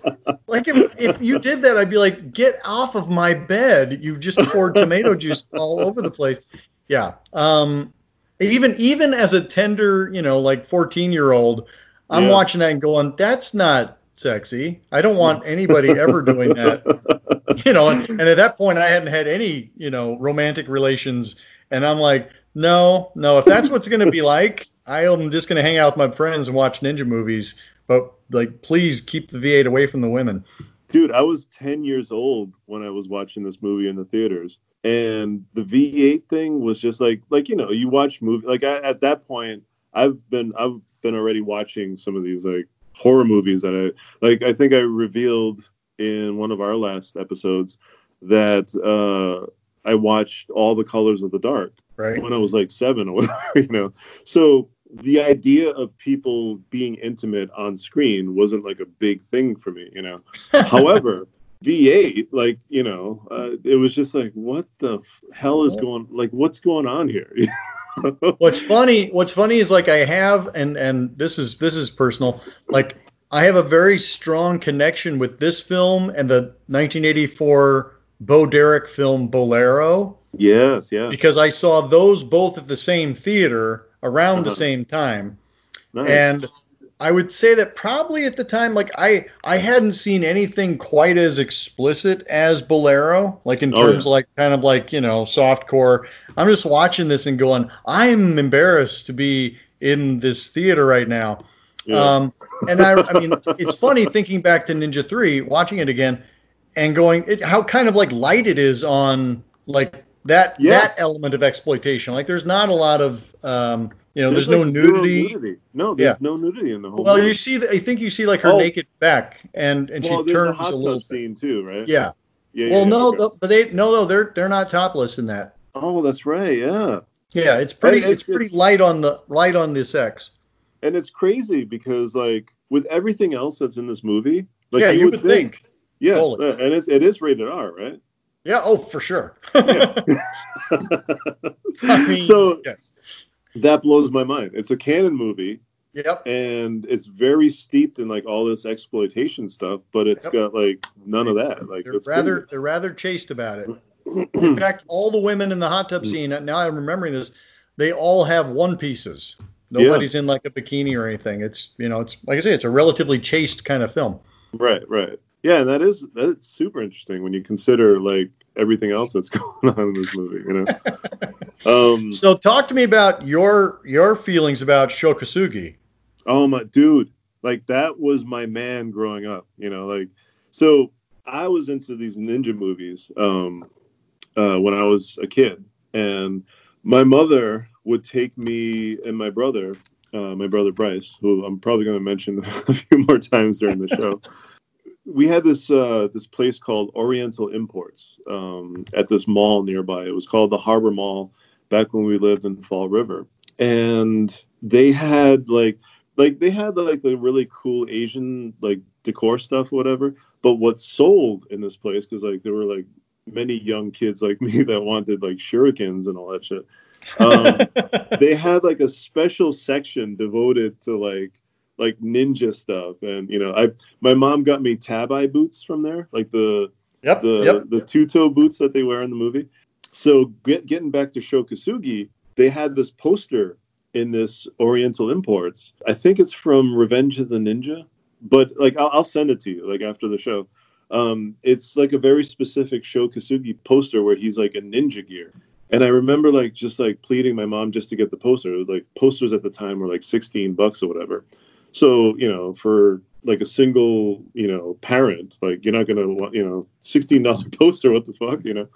Like if, if you did that, I'd be like, get off of my bed. You just poured tomato juice all over the place. Yeah. Um even even as a tender, you know, like 14 year old, I'm Yeah. watching that and going, that's not sexy. I don't want anybody ever doing that. You know, and, and at that point I hadn't had any, you know, romantic relations. And I'm like, no, no, if that's what's gonna be like, I am just gonna hang out with my friends and watch ninja movies. But like please keep the V8 away from the women. Dude, I was 10 years old when I was watching this movie in the theaters. And the V8 thing was just like, like, you know, you watch movie like I, at that point, I've been, I've been already watching some of these like horror movies that I, like, I think I revealed in one of our last episodes that, uh, I watched all the Colors of the Dark Right. when I was like seven or whatever, you know. So the idea of people being intimate on screen wasn't like a big thing for me, you know. However, V8, like you know, uh, it was just like, what the f- hell is going? Like, what's going on here? What's funny? What's funny is like I have, and and this is this is personal. Like I have a very strong connection with this film and the 1984 Bo Derek film Bolero yes, yeah, because I saw those both at the same theater around the same time. nice. and i would say that probably at the time like i i hadn't seen anything quite as explicit as bolero like in Oh, terms yeah. like kind of like you know softcore i'm just watching this and going i'm embarrassed to be in this theater right now Yeah. um and i i mean it's funny thinking back to ninja 3 watching it again and going it, how kind of like light it is on like that Yeah. that element of exploitation like there's not a lot of um you know there's, no like zero nudity No, there's Yeah. no nudity in the whole. well, movie. you see, the, I think you see like her Oh. naked back, and and well, she there's turns hot a little. scene too, right? Yeah. yeah. Well, yeah, no, okay. but they no, no, they're they're not topless in that. Oh, that's right. Yeah. Yeah, it's pretty. It's, it's- pretty it's- light on the light on the sex. and it's crazy because like with everything else that's in this movie, like yeah, you, would think. yeah, Totally. uh, and it's it is rated R, right? Yeah. Oh, for sure. Yeah. I mean, so yeah. that blows my mind. It's a Cannon movie, Yep. and it's very steeped in like all this exploitation stuff, but it's Yep. got like none of that. Like They're rather they're rather chaste about it. In fact, all the women in the hot tub mm. scene. Now I'm remembering this. They all have one pieces. Nobody's in like a bikini or anything. It's you know, it's like I say, it's a relatively chaste kind of film. right, right. Yeah, and that is that's super interesting when you consider like everything else that's going on in this movie. You know. um, So talk to me about your your feelings about Sho Kosugi. Oh my dude, like that was my man growing up, you know, like so I was into these ninja movies um uh when I was a kid and my mother would take me and my brother, uh, my brother Bryce, who I'm probably going to mention a few more times during the show. We had this uh, this place called Oriental Imports um, at this mall nearby. It was called the Harbor Mall back when we lived in Fall River, and they had like like they had like the really cool Asian like decor stuff, or whatever. But what sold in this place because like there were like many young kids like me that wanted like shurikens and all that shit. Um, they had like a special section devoted to like like ninja stuff and you know i my mom got me tabi boots from there like the Yep. the yep. the two toe boots that they wear in the movie so get, getting back to Sho Kosugi they had this poster in this oriental imports i think it's from revenge of the ninja but like i'll, I'll send it to you like after the show um it's like a very specific Sho Kosugi poster where he's like a ninja gear and I remember like just like pleading my mom just to get the poster. It was like posters at the time were like 16 bucks or whatever. So, you know, for like a single, you know, parent, like you're not going to want, you know, $16 poster. What the fuck, you know?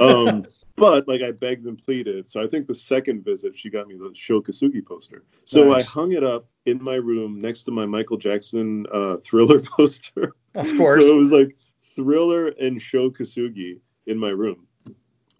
Um, but like I begged and pleaded. So I think the second visit, she got me the Sho Kosugi poster. So Nice. I hung it up in my room next to my Michael Jackson uh, thriller poster. Of course. So it was like Thriller and Sho Kosugi in my room.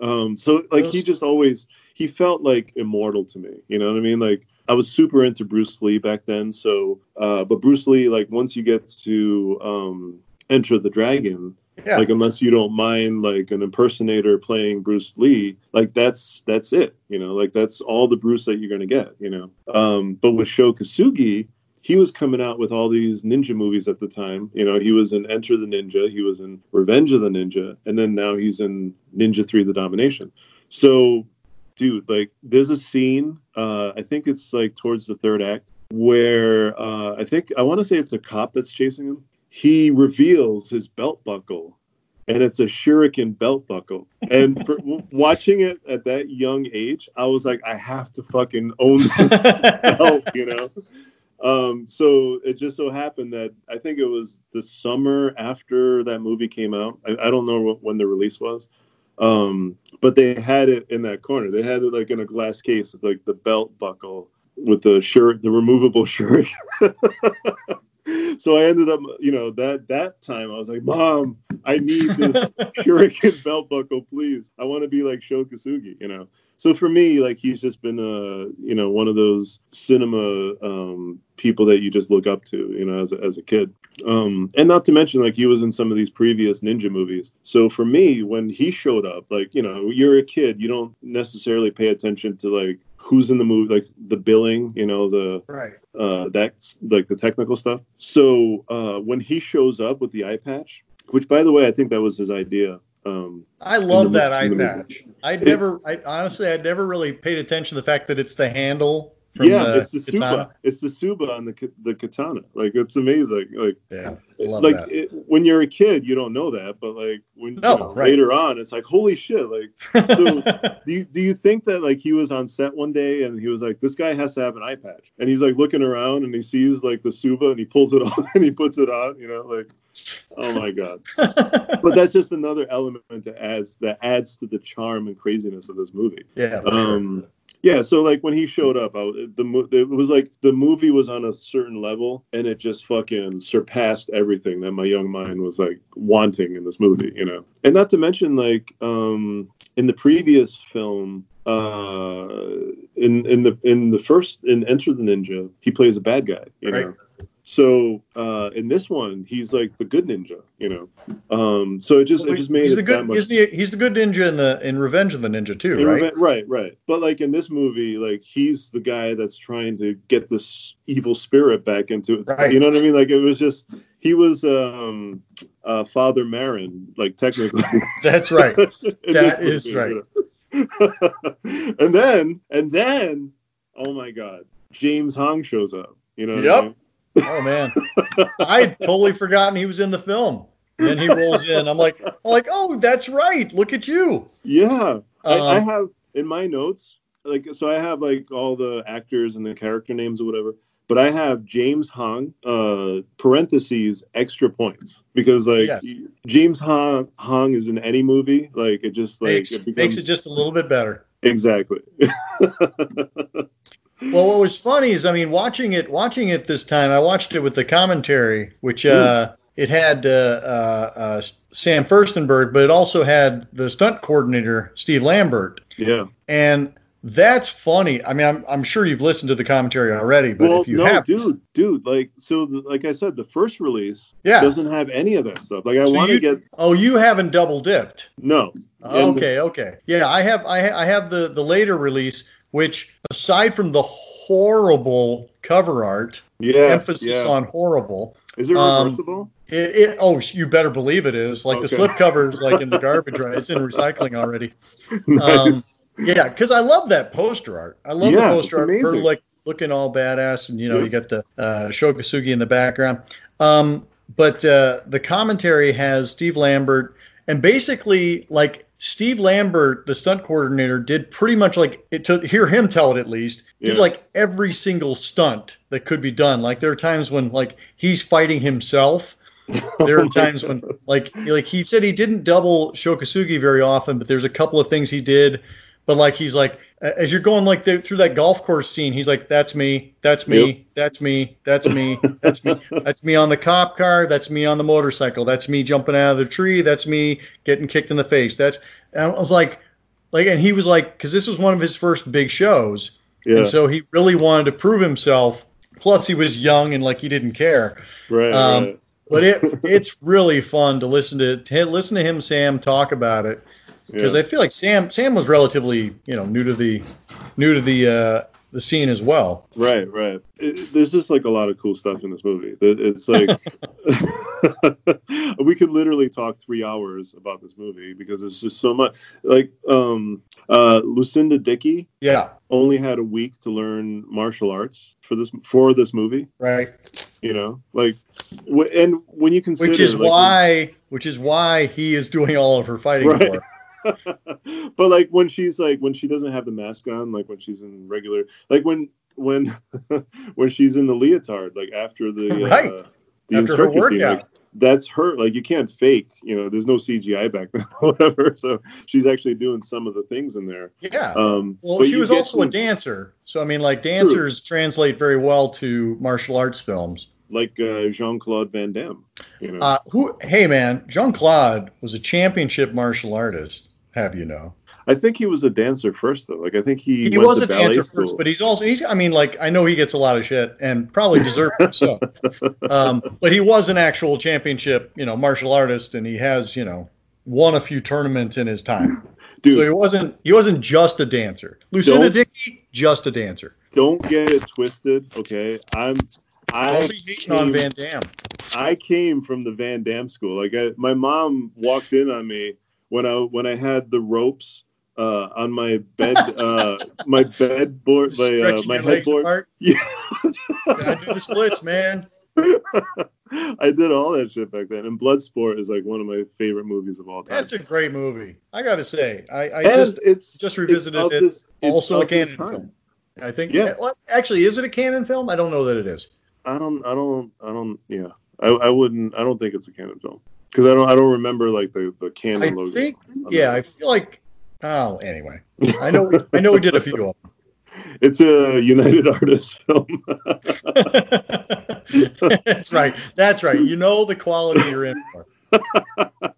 Um, so like he just always he felt like immortal to me. You know what I mean? Like I was super into Bruce Lee back then. So, uh, but Bruce Lee, like once you get to um, Enter the Dragon, yeah. like unless you don't mind like an impersonator playing Bruce Lee, like that's that's it. You know, like that's all the Bruce that you're gonna get. You know, um, but with Sho Kosugi, he was coming out with all these ninja movies at the time. You know, he was in Enter the Ninja, he was in Revenge of the Ninja, and then now he's in Ninja Three: The Domination. So, dude, like, there's a scene. Uh, I think it's like towards the third act where uh, I think I want to say it's a cop that's chasing him. He reveals his belt buckle, and it's a shuriken belt buckle. And for watching it at that young age, I was like, I have to fucking own this belt, you know. Um, so it just so happened that I think it was the summer after that movie came out. I, I don't know what, when the release was, um, but they had it in that corner. They had it like in a glass case, like the belt buckle with the shirt, the removable shirt. so I ended up, you know, that that time I was like, Mom, I need this shuriken belt buckle, please. I want to be like Sho Kosugi, you know. So for me, like he's just been a, you know, one of those cinema um, people that you just look up to, you know, as a, as a kid. Um, and not to mention, like he was in some of these previous ninja movies. So for me, when he showed up, like you know, you're a kid, you don't necessarily pay attention to like who's in the movie, like the billing, you know, the Right. uh, that's like the technical stuff. So uh, when he shows up with the eye patch, which by the way, I think that was his idea. Um, I love that eye patch. I never, I honestly, I never really paid attention to the fact that it's the handle. From yeah, the it's the tsuba. katana. It's the tsuba on the the katana. Like it's amazing. Like Yeah, like it, when you're a kid, you don't know that, but like when you know, right. later on, it's like holy shit. Like so do you, do you think that like he was on set one day and he was like this guy has to have an eye patch and he's like looking around and he sees like the tsuba and he pulls it off and he puts it on you know like oh my god but that's just another element that adds that adds to the charm and craziness of this movie yeah, for sure. um yeah so like when he showed up I, the it was like the movie was on a certain level and it just fucking surpassed everything that my young mind was like wanting in this movie you know and not to mention like um in the previous film uh in in the in the first in enter the ninja he plays a bad guy you Right. know so uh in this one he's like the good ninja you know um so it just it just made he's it the good. much Isn't he, he's the good ninja in the in Revenge of the Ninja too, in right? Reve- right, right. But like in this movie, like he's the guy that's trying to get this evil spirit back into it. Right. You know what I mean? Like it was just he was um uh Father Merrin, like technically. That's right. that is That this you know? and then and then oh my god, James Hong shows up. You know what I Yep. mean? Oh man, I had totally forgotten he was in the film. And then he rolls in. I'm like, I'm like, oh, that's right. Look at you. Yeah. I, I Um, have in my notes, like, so I have like all the actors and the character names or whatever, but I have James Hong, uh, parentheses, extra points because like Yes. James Hong, Hong is in any movie, like it just like makes, it becomes makes it just a little bit better. exactly. Well, what was funny is, I mean, watching it, watching it this time, I watched it with the commentary, which uh, it had uh, uh, uh, Sam Firstenberg, but it also had the stunt coordinator Steve Lambert, yeah. and that's funny. I mean, I'm, I'm sure you've listened to the commentary already, but well, if you no, have, dude, dude, like, so the, like I said, the first release yeah. doesn't have any of that stuff. Like, I So want to get Oh, you haven't double dipped. no. And- Okay, okay. Yeah, I have I, I have the the later release, which aside from the horrible cover art, Yes, emphasis yeah. on horrible, Is it um, reversible? it, it oh you better believe it is. Like the Okay. slip covers like in the garbage, right? It's in recycling already. nice. Um, yeah, because I love that poster art. I love Yeah, the poster art. Amazing. like looking all badass, and you know Yeah. you got the uh, Sho Kosugi in the background. Um, but uh, the commentary has Steve Lambert, and basically like Steve Lambert, the stunt coordinator, did pretty much like it to hear him tell it at least. Did like every single stunt that could be done. Like there are times when like he's fighting himself. There are times when like like he said he didn't double Sho Kosugi very often, but there's a couple of things he did. But like he's like as you're going like the, through that golf course scene, he's like, "That's me, that's me, Yep. that's me, that's me, that's me, that's me on the cop car, that's me on the motorcycle, that's me jumping out of the tree, that's me getting kicked in the face." That's and I was like, like, and he was like, because this was one of his first big shows, yeah, and so he really wanted to prove himself. Plus, he was young and like he didn't care. right, um, right. But it it's really fun to listen to, to listen to him Sam talk about it because Yeah. I feel like Sam Sam was relatively you know new to the new to the uh, the scene as well. Right, right. It, there's just like a lot of cool stuff in this movie. It's like we could literally talk three hours about this movie because there's just so much. Like, um, uh, Lucinda Dickey Yeah, only had a week to learn martial arts for this for this movie. right. You know, like, w- and when you consider, Which is like, why which is why he is doing all of her fighting Right. for. but like when she's like when she doesn't have the mask on, like when she's in regular, like when when when she's in the leotard, like after the Right. uh, the After her circus scene, workout. like, that's her. Like you can't fake, you know. There's no CGI back then, whatever. So she's actually doing some of the things in there. Yeah. Um, Well, she was also a dancer, so I mean, like dancers translate very well to martial arts films. like uh, Jean Claude Van Damme. You know, Uh, who? Hey, man, Jean Claude was a championship martial artist. Have you know? I think he was a dancer first, though. Like I think he He went was to a dancer school. first, but he's also he's. I mean, like I know he gets a lot of shit and probably deserves it. So, um, but he was an actual championship, you know, martial artist, and he has, you know, won a few tournaments in his time. Dude, So he wasn't he wasn't just a dancer. Lucinda Don't- Dickey, just a dancer. don't get it twisted, okay? I'm I Don't be hating on Van Damme. I came from the Van Damme school. Like I, my mom walked in on me when I when I had the ropes uh, on my bed, uh, my bed board, my, uh, my headboard. Yeah, Gotta do the splits, man. I did all that shit back then. And Bloodsport is like one of my favorite movies of all time. That's a great movie. I gotta say, I, I just it's just revisited of it. this- also a Cannon film. I think. Yeah. Well, actually, is it a Cannon film? I don't know that it is. I don't, I don't, I don't. Yeah, I, I wouldn't. I don't think it's a Cannon film because I don't, I don't remember like the the Cannon I logo. think. Yeah. I feel like. Oh, anyway, I know. I know we did a few of them. it's a United Artists film. That's right. That's right. You know the quality you're in for.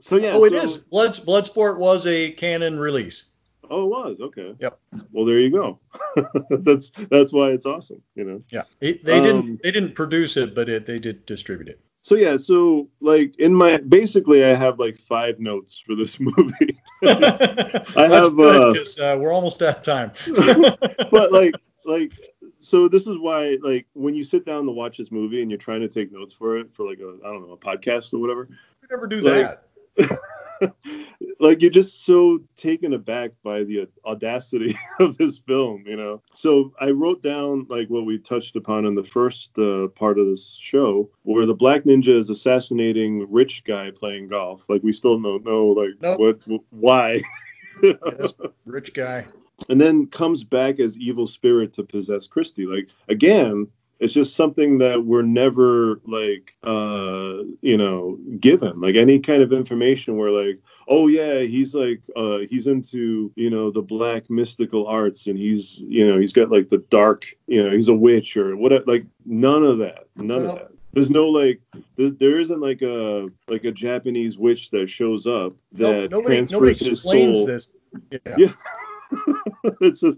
so yeah. Oh, it so- is. Blood Bloodsport was a Cannon release. Oh, it was okay. Yep. Well, there you go. that's that's why it's awesome. You know. Yeah, it, they Um, didn't. They didn't produce it, but it they did distribute it. So yeah. So like in my basically, I have like five notes for this movie. That's have, good uh, 'cause, uh, we're almost out of time. but like like so this is why like when you sit down to watch this movie and you're trying to take notes for it for like a I don't know a podcast or whatever. We never do Like- that. like you're just so taken aback by the audacity of this film you know so i wrote down like what we touched upon in the first uh, part of this show where the black ninja is assassinating rich guy playing golf like we still don't know like Nope. what why Yes, rich guy. and then comes back as evil spirit to possess Christie. Like again, it's just something that we're never like uh you know given like any kind of information where like oh yeah he's like uh he's into you know the black mystical arts and he's you know he's got like the dark you know he's a witch or what like none of that none Well- of that there's no like there, there isn't like a like a japanese witch that shows up No, that nobody transfers nobody his soul this. Yeah. Yeah. it's a,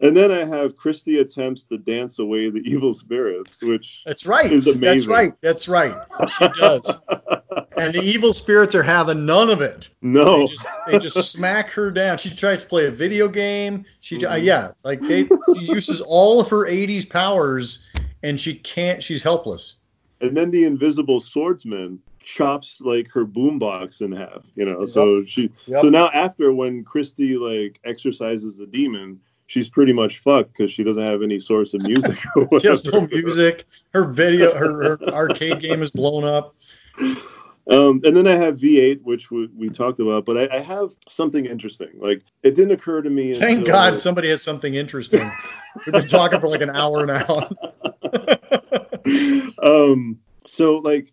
and then I have Christy attempts to dance away the evil spirits, which That's right. is amazing. That's right. That's right. She does. and the evil spirits are having none of it. No, They just, they just smack her down. She tries to play a video game. She, uh, Mhm. yeah, like they she uses all of her '80s powers, and she can't. She's helpless. and then the invisible swordsman chops like her boombox in half. You know, so she Yep. so now after when Christy like exercises the demon, she's pretty much fucked because she doesn't have any source of music. has no music. Her video, her, her arcade game is blown up. Um, and then I have V8, which we, we talked about, but I, I have something interesting. Like it didn't occur to me. Thank until- God somebody has something interesting. We've been talking for like an hour now. um so like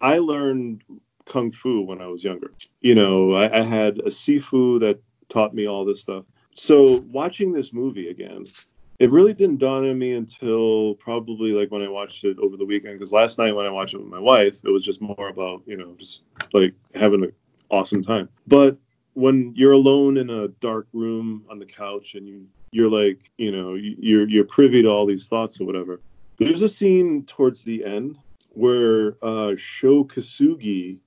i learned kung fu when i was younger you know I, I had a sifu that taught me all this stuff so watching this movie again it really didn't dawn on me until probably like when i watched it over the weekend because last night when i watched it with my wife it was just more about you know just like having an awesome time but when you're alone in a dark room on the couch and you you're like you know you- you're you're privy to all these thoughts or whatever there's a scene towards the end where uh, Kosugi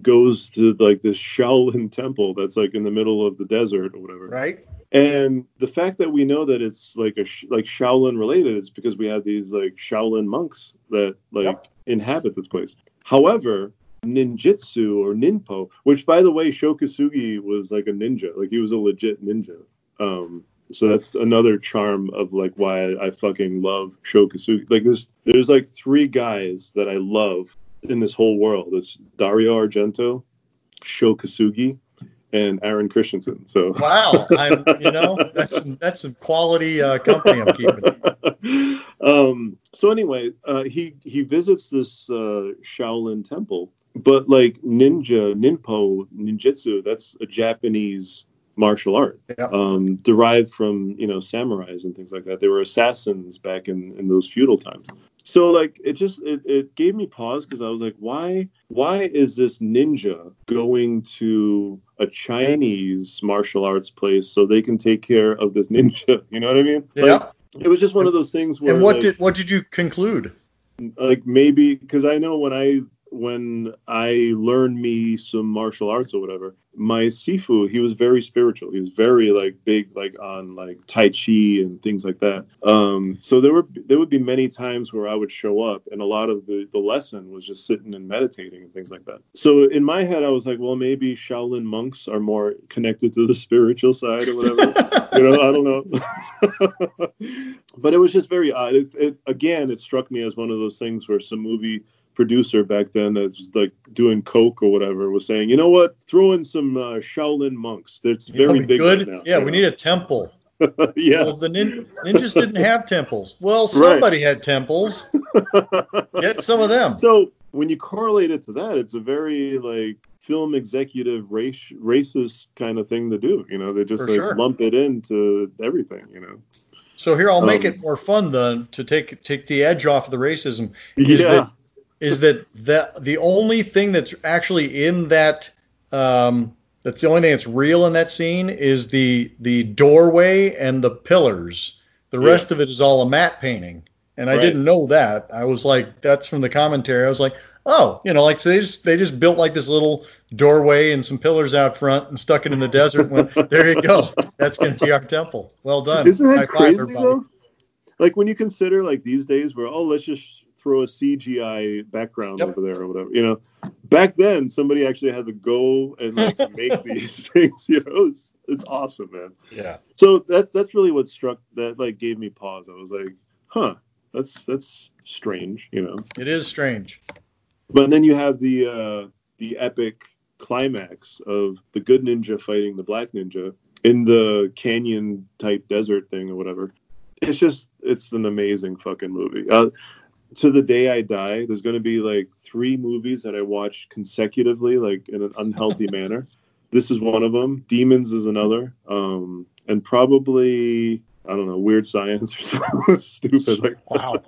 goes to like this Shaolin temple that's like in the middle of the desert or whatever. Right? And the fact that we know that it's like a sh- like Shaolin related is because we have these like Shaolin monks that like inhabit this place. However, ninjutsu or ninpo, which by the way, Sho Kosugi was like a ninja, like he was a legit ninja. Um, so that's another charm of like why I fucking love Sho Kosugi. Like there's there's like three guys that I love in this whole world. It's Dario Argento, Sho Kosugi, and Aaron Christensen. So Wow. I'm, you know, that's that's some quality uh, company I'm keeping. um so anyway uh he he visits this uh shaolin temple but like ninja ninpo ninjutsu that's a japanese martial art Yeah. um derived from you know samurais and things like that they were assassins back in in those feudal times so like it just it, it gave me pause because i was like why why is this ninja going to a chinese martial arts place so they can take care of this ninja you know what i mean Yeah. Like, it was just one of those things where and what like, did what did you conclude? like maybe because I know when I when I learned me some martial arts or whatever, my Sifu he was very spiritual. He was very like big like on like Tai Chi and things like that. Um, so there were there would be many times where I would show up and a lot of the the lesson was just sitting and meditating and things like that. So in my head I was like, well maybe Shaolin monks are more connected to the spiritual side or whatever. you know, I don't know. but it was just very odd. It, it again, it struck me as one of those things where some movie producer back then that was like doing coke or whatever was saying, you know what, throw in some uh, Shaolin monks. That's very big good. right now. yeah, we need a temple. yeah, Well, the nin- ninjas didn't have temples. Well, somebody had temples. Get some of them. So when you correlate it to that, it's a very like film executive race racist kind of thing to do. You know, they just For like sure. lump it into everything. You know. So here, I'll make Um, it more fun then to take take the edge off of the racism. Is Yeah. Is that that the only thing that's actually in that um, that's the only thing that's real in that scene is the the doorway and the pillars. The Yeah. rest of it is all a matte painting, and I Right. didn't know that. I was like, that's from the commentary. I was like, oh, you know, like so they just they just built like this little doorway and some pillars out front and stuck it in the desert. And went, there you go. That's going to be our temple. Well done. Isn't that five, crazy everybody. though? Like when you consider like these days where oh let's just throw a CGI background Yep. over there or whatever. You know, back then somebody actually had to go and like make these things. You know, it's it's awesome, man. Yeah. So that's that's really what struck that like gave me pause. I was like, huh, that's that's strange. You know, It is strange. but then you have the uh the epic climax of the good ninja fighting the black ninja in the canyon type desert thing or whatever. It's just it's an amazing fucking movie. Uh, to the day I die, there's going to be like three movies that I watch consecutively, like in an unhealthy manner. This is one of them. Demons is another, um, and probably I don't know, Weird Science or something stupid. Like Wow.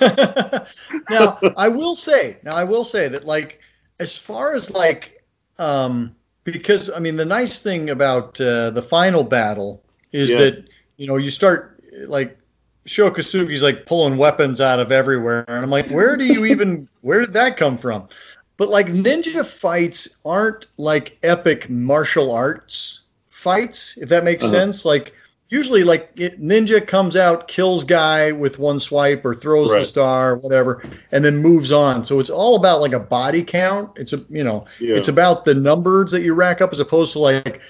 now I will say, now I will say that like as far as like um because I mean the nice thing about uh, the final battle is Yeah. that you know you start like Sho Kosugi's like pulling weapons out of everywhere and I'm like where do you even where did that come from? But like ninja fights aren't like epic martial arts fights if that makes Uh-huh. sense like usually like it, ninja comes out kills guy with one swipe or throws the Right. star whatever and then moves on so it's all about like a body count it's a you know Yeah. it's about the numbers that you rack up as opposed to like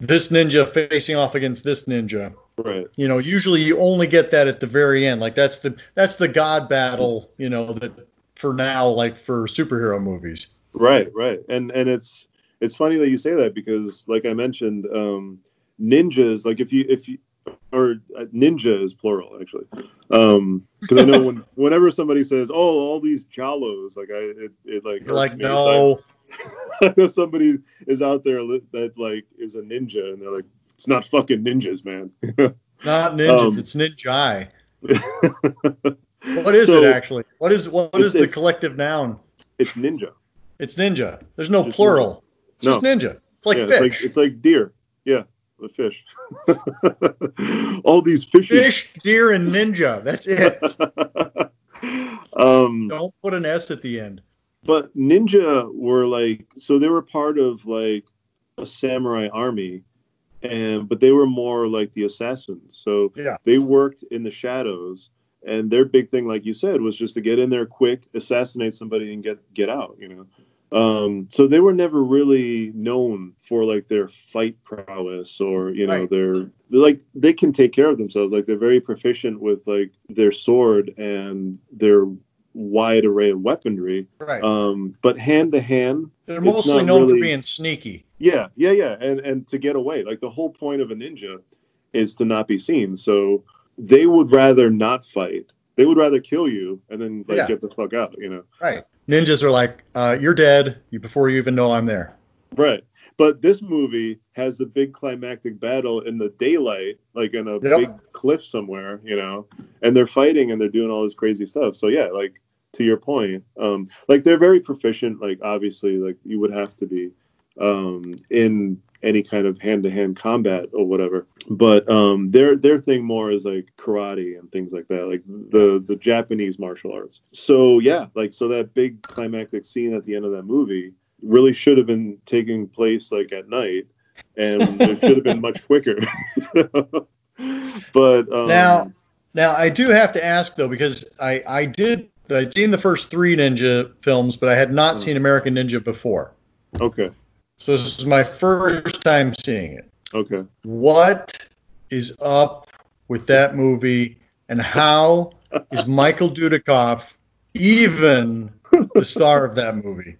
this ninja facing off against this ninja right. you know usually you only get that at the very end like that's the that's the god battle you know that for now like for superhero movies Right, right, and and it's it's funny that you say that because, like I mentioned, um, ninjas. Like if you if you or uh, ninja is plural actually, because I know when whenever somebody says, "Oh, all these jalos," like I it, it like like no. I know somebody is out there that like is a ninja, and they're like, "It's not fucking ninjas, man." not ninjas Um, it's ninja what is So, it actually what is what is the collective noun It's ninja. it's ninja there's no Just plural it's No. just ninja it's like yeah, fish It's like, it's like deer. Yeah, the fish. all these fishes. fish deer and ninja that's it um, don't put an s at the end but ninja were like so they were part of like a samurai army and but they were more like the assassins so Yeah. they worked in the shadows and their big thing like you said was just to get in there quick assassinate somebody and get get out you know um so they were never really known for like their fight prowess or you know Right. their like they can take care of themselves like they're very proficient with like their sword and their wide array of weaponry right. um but hand to hand they're mostly known for being sneaky. Yeah yeah yeah and and to get away. Like the whole point of a ninja is to not be seen. So they would rather not fight. They would rather kill you and then like Yeah. get the fuck out you know? Right. Ninjas are like uh, you're dead. You before you even know i'm there. Right but this movie has the big climactic battle in the daylight, like in a Yep. big cliff somewhere, you know, and they're fighting and they're doing all this crazy stuff. So yeah, like to your point, um, like they're very proficient. Like obviously, like you would have to be um, in any kind of hand-to-hand combat or whatever. But um, their their thing more is like karate and things like that, like the the Japanese martial arts. So yeah, like so that big climactic scene at the end of that movie really should have been taking place like at night, and it should have been much quicker. but um, Now, now I do have to ask though because I I did I'd seen the first three Ninja films, but I had not seen American Ninja before. okay, So this is my first time seeing it. okay. What is up with that movie, and how is Michael Dudikoff even the star of that movie?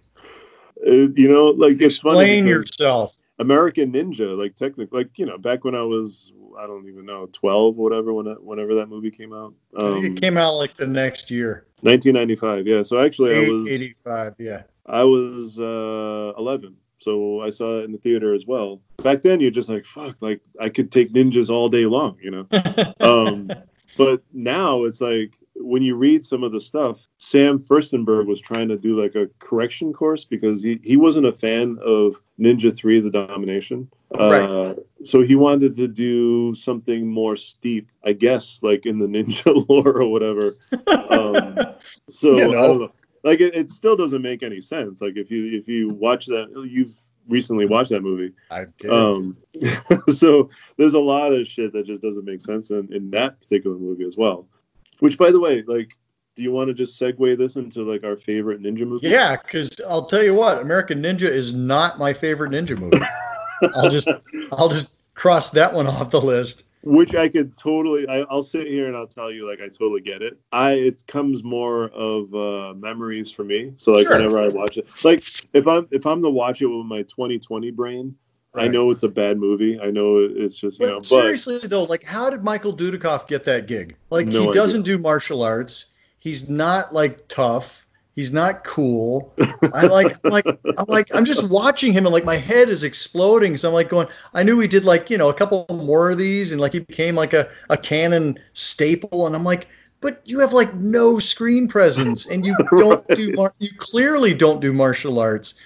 Uh, you know, like it's funny Explain yourself. American Ninja, like technically, like you know, back when I was, I don't even know, twelve, whatever, when it, whenever that movie came out, I um, it came out like the next year, nineteen ninety five. Yeah, so actually, I was, eighty-five. Yeah. I was uh, eleven, so I saw it in the theater as well. Back then, you're just like, fuck, like I could take ninjas all day long, you know. um, but now it's like when you read some of the stuff, Sam Firstenberg was trying to do like a correction course because he, he wasn't a fan of Ninja 3 The Domination. Uh, so he wanted to do something more steep, I guess, like in the ninja lore or whatever. Um, so You know. Like it, it still doesn't make any sense. Like if you if you watch that, you've recently watched that movie. I did. Um, so there's a lot of shit that just doesn't make sense in, in that particular movie as well. Which, by the way, like, do you want to just segue this into like our favorite ninja movie? Yeah, because I'll tell you what, American Ninja is not my favorite ninja movie. I'll just I'll just cross that one off the list. Which I could totally. I, I'll sit here and I'll tell you, like, I totally get it. I it comes more of uh, memories for me. So like, Sure. whenever I watch it, like if I'm if I'm to watch it with my 2020 brain, I know it's a bad movie. I know it's just you But know, but seriously though, like how did Michael Dudikoff get that gig? Like No he doesn't do martial arts. He's not like tough. He's not cool. I like like I'm like I'm just watching him and like my head is exploding. So I'm like going, I knew he did like, you know, a couple more of these and like he became like a, a Cannon staple. And I'm like, but you have like no screen presence and you don't do mar- you clearly don't do martial arts.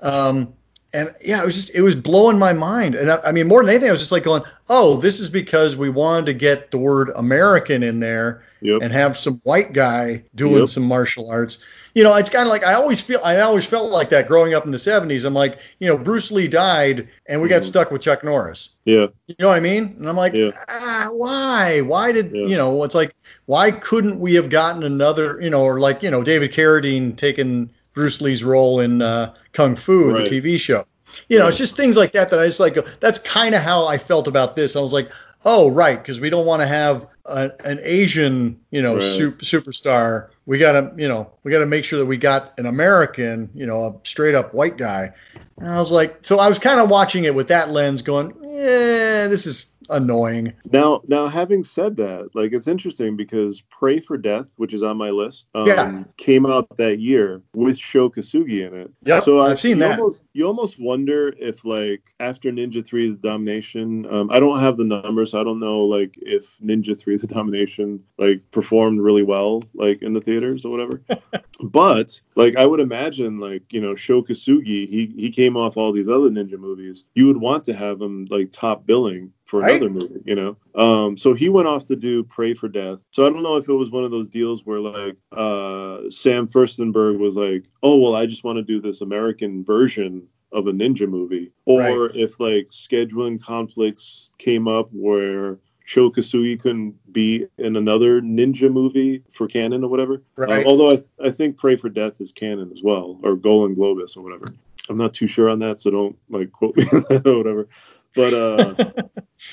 Um and yeah, it was just it was blowing my mind. And I, I mean, more than anything, I was just like going, "Oh, this is because we wanted to get the word American in there Yep. and have some white guy doing Yep. some martial arts." You know, it's kind of like I always feel I always felt like that growing up in the '70s. I'm like, you know, Bruce Lee died, and we got Mhm. stuck with Chuck Norris. yeah, You know what I mean? And I'm like, Yeah. ah, why? Why did Yeah. you know? It's like, why couldn't we have gotten another? You know, or like you know, David Carradine taking Bruce Lee's role in uh, Kung Fu, Right. the TV show. You know, it's just things like that that I just like. That's kind of how I felt about this. I was like, oh, right, because we don't want to have a, an Asian, you know, Right. sup- superstar. We got to, you know, we got to make sure that we got an American, you know, a straight up white guy. And I was like, so I was kind of watching it with that lens, going, yeah, this is annoying. Now, now, having said that, like it's interesting because "Pray for Death," which is on my list, um, Yeah. came out that year with Sho Kosugi in it. Yeah, so I- I've seen you that. Almost, you almost wonder if, like, after Ninja Three: The Domination, um, I don't have the numbers, so I don't know, like, if Ninja Three: The Domination like performed really well, like in the theaters or whatever. but like, I would imagine, like, you know, Sho Kosugi, he he came off all these other ninja movies. You would want to have him like top billing for Right. another movie, you know. Um, so he went off to do Pray for Death. So I don't know if it was one of those deals where like uh, Sam Firstenberg was like, "Oh well, I just want to do this American version of a ninja movie," or if like scheduling conflicts came up where Sho Kosugi couldn't be in another ninja movie for Cannon or whatever. Right. Um, although I, I think Pray for Death is Cannon as well, or Golan-Globus or whatever. I'm not too sure on that, so don't like quote me or whatever. But uh,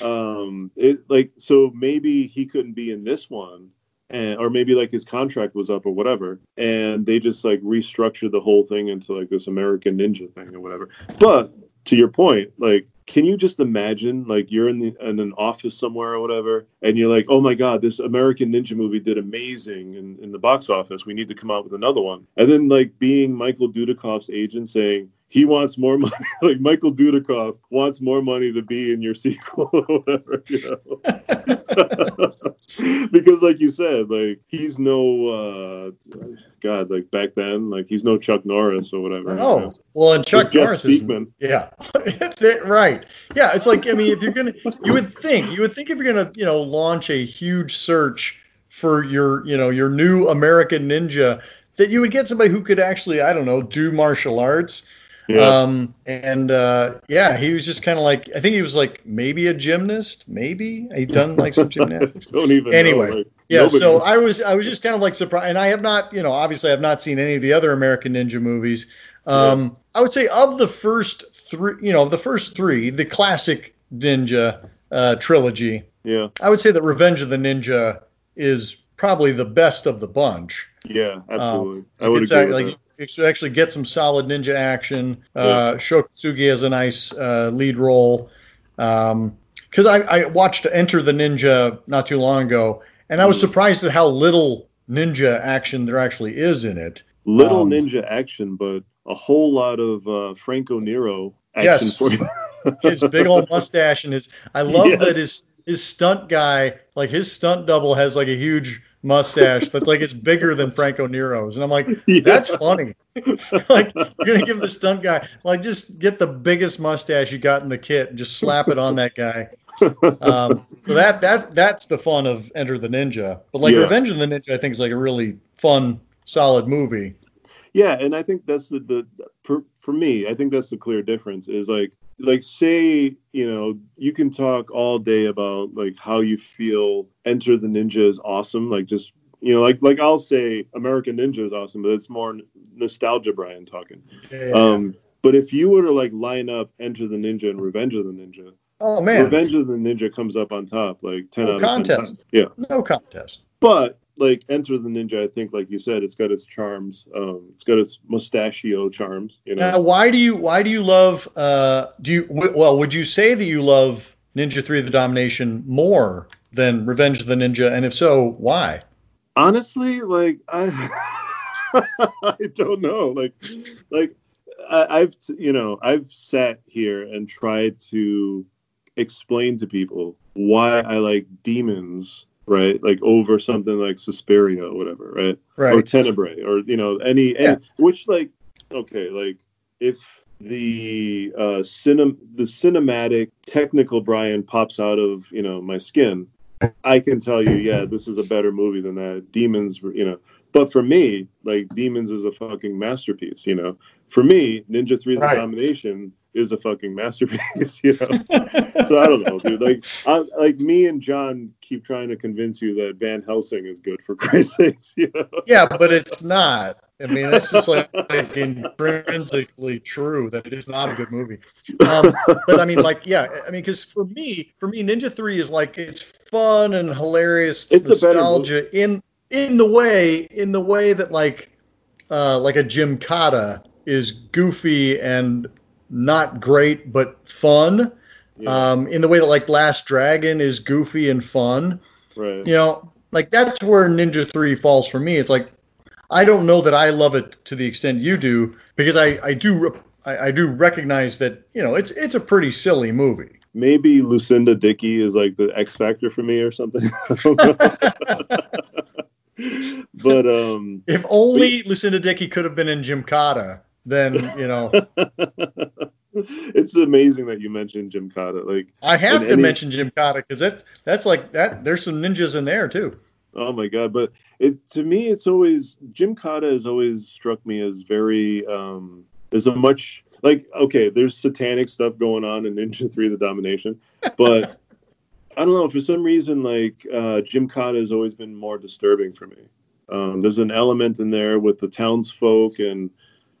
um, it like so maybe he couldn't be in this one, and or maybe like his contract was up or whatever, and they just like restructured the whole thing into like this American Ninja thing or whatever. But to your point, like, can you just imagine like you're in the in an office somewhere or whatever, and you're like, oh my god, this American Ninja movie did amazing in, in the box office. We need to come out with another one, and then like being Michael Dudikoff's agent saying, he wants more money. Like Michael Dudikoff wants more money to be in your sequel or whatever, you know. because like you said, like he's no uh God, like back then, like he's no Chuck Norris or whatever. you Oh, know. well, and Chuck Like Norris is Speakman. yeah, right. Yeah, it's like I mean, if you're gonna, you would think, you would think if you're gonna, you know, launch a huge search for your, you know, your new American Ninja, that you would get somebody who could actually, I don't know, do martial arts. Yeah. Um, and uh, yeah, he was just kind of like, I think he was like maybe a gymnast, maybe he done like some gymnastics. Don't even Anyway, know, like, Yeah, nobody- so I was I was just kind of like surprised, and I have not, you know, obviously I've not seen any of the other American Ninja movies. Um, I would say of the first three, you know, the first three, the classic Ninja uh, trilogy, yeah, I would say that Revenge of the Ninja is probably the best of the bunch. yeah, absolutely. I Um, would it's agree like that. you should actually get some solid ninja action. Uh, Sho Kosugi has a nice uh, lead role. Because I, I watched Enter the Ninja not too long ago, and I was Mm. surprised at how little ninja action there actually is in it. Little um, ninja action, but a whole lot of uh, Franco Nero action Yes. for you. His big old mustache and his I love Yes. that his his stunt guy, like his stunt double, has like a huge mustache that's like it's bigger than Franco Nero's, and I'm like, Yeah. that's funny. like you're gonna give the stunt guy like just get the biggest mustache you got in the kit and just slap it on that guy. Um, so that that that's the fun of Enter the Ninja. But like Yeah. Revenge of the Ninja, I think is like a really fun, solid movie. Yeah, and I think that's the the for, for me, I think that's the clear difference is like like say, you know, you can talk all day about like how you feel Enter the Ninja is awesome, like just you know, like like I'll say American Ninja is awesome, but it's more nostalgia Brian talking. Yeah. Um but if you were to like line up Enter the Ninja and Revenge of the Ninja, oh man, Revenge of the Ninja comes up on top, like ten No out of contest. times. Yeah. no contest. But like Enter the Ninja, I think, like you said, it's got its charms. Um, it's got its mustachio charms. You know, Now, why do you why do you love? Uh, do you w- well? Would you say that you love Ninja Three: The Domination more than Revenge of the Ninja? And if so, why? honestly, like I, I don't know. Like, like I, I've you know I've sat here and tried to explain to people why I like demons, right? Like over something like Suspiria or whatever, right? Right. or Tenebrae or you know any, any Yeah. which like okay like if the uh cinem the cinematic technical Brian pops out of you know my skin I can tell you yeah this is a better movie than that demons you know but for me like demons is a fucking masterpiece you know for me Ninja 3 the Right. domination is a fucking masterpiece you know so I don't know, dude. Like, I, like me and John keep trying to convince you that Van Helsing is good for Christ's sakes. You know? Yeah, but it's not. I mean, that's just like, like intrinsically true that it is not a good movie. Um, but I mean, like, yeah, I mean, because for me, for me, Ninja Three is like it's fun and hilarious It's nostalgia in in the way in the way that like uh, like a Gymkata is goofy and not great but fun. Yeah, Um, in the way that like Last Dragon is goofy and fun right. you know like that's where ninja 3 falls for me it's like i don't know that i love it to the extent you do because i i do I, I do recognize that you know it's it's a pretty silly movie Maybe Lucinda Dickey is like the X factor for me or something. I don't know. but um, if only lucinda dickey could have been in Gymkata, then you know it's amazing that you mentioned Gymkata. Like, i have to any- mention Gymkata because that's that's like that there's some ninjas in there too oh my god! But it to me, it's always Gymkata has always struck me as very um, there's a much like okay, there's satanic stuff going on in Ninja Three: The Domination, but I don't know for some reason like uh, Gymkata has always been more disturbing for me. Um, there's an element in there with the townsfolk and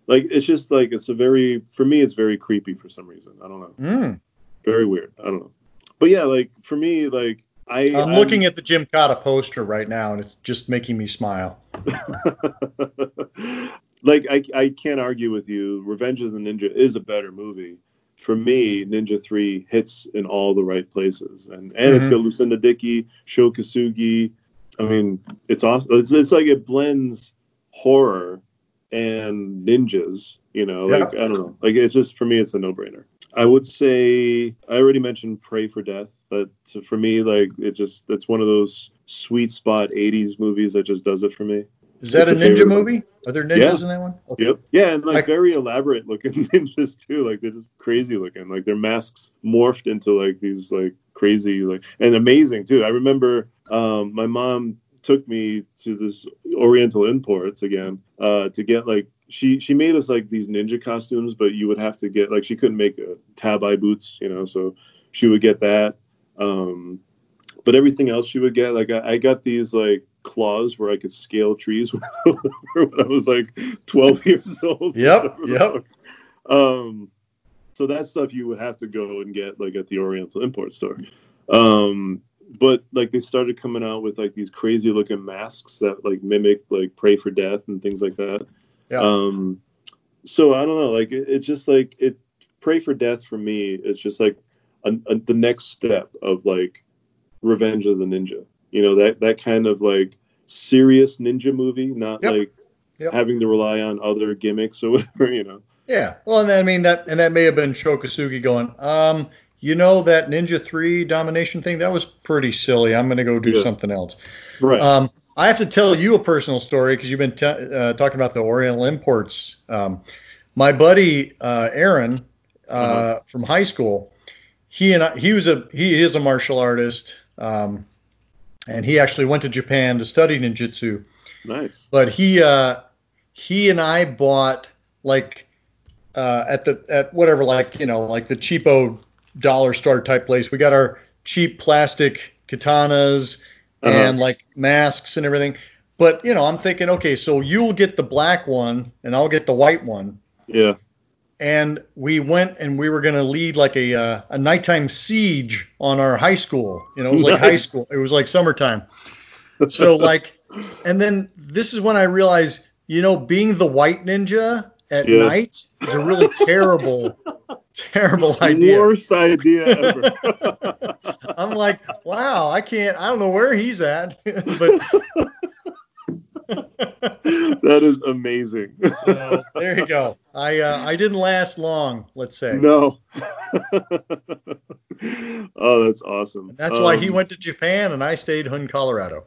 like it's just like it's a very for me it's very creepy for some reason. I don't know, mm. very weird. I don't know, but yeah, like for me like. I, i'm looking at the Gymkata poster right now and it's just making me smile like I, I can't argue with you. Revenge of the Ninja is a better movie. For me, Ninja Three hits in all the right places, and and it's Mhm. got Lucinda Dickey, Sho Kosugi. I mean, it's awesome. It's, it's like it blends horror and ninjas. You know, Yeah. like I don't know, like it's just for me, it's a no-brainer. I would say I already mentioned Pray for Death, but for me, like it just it's one of those sweet spot '80s movies that just does it for me. Is that It's a ninja movie? Are there ninjas Yeah. in that one? Okay. Yep. Yeah, and like I- very elaborate looking ninjas too. Like they're just crazy looking. Like their masks morphed into like these like crazy like and amazing too. I remember um my mom took me to this Oriental Imports again uh to get like she she made us like these ninja costumes, but you would have to get like she couldn't make uh, tabi boots, you know, so she would get that. Um but everything else she would get, like I, I got these like claws where I could scale trees when I was like 12 years old. Yep, yep. Um, so that stuff you would have to go and get like at the Oriental Import Store. Um, but like they started coming out with like these crazy looking masks that like mimic like Pray for Death and things like that. Yeah. Um, so I don't know, like it, it's just like it. Pray for Death for me, it's just like a, a, the next step of like Revenge of the Ninja. You know that that kind of like serious ninja movie, not Yep. like Yep. having to rely on other gimmicks or whatever. You know. Yeah. Well, and then, I mean that, and that may have been Sho Kosugi going, um, you know, that Ninja Three domination thing that was pretty silly. I'm going to go do Yeah. something else. Right. Um, I have to tell you a personal story because you've been t- uh, talking about the Oriental imports. Um, my buddy uh, Aaron uh, Uh-huh. from high school, he and I, he was a he is a martial artist, um, and he actually went to Japan to study ninjutsu. nice. But he uh, he and I bought like uh, at the at whatever like you know like the cheapo dollar store type place. We got our cheap plastic katanas Uh-huh. and like masks and everything. But you know, I'm thinking, okay, so you'll get the black one and I'll get the white one. Yeah. And we went and we were going to lead like a uh, a nighttime siege on our high school. You know, it was like high school. It was like summertime. So like, and then this is when I realized, you know, being the white ninja at Yeah. night is a really terrible, terrible idea. Worst idea ever. I'm like, wow, I can't, I don't know where he's at, but that is amazing. so, there you go. I uh, I didn't last long, let's say. no. oh, that's awesome. That's why he Um, went to Japan and I stayed in Colorado.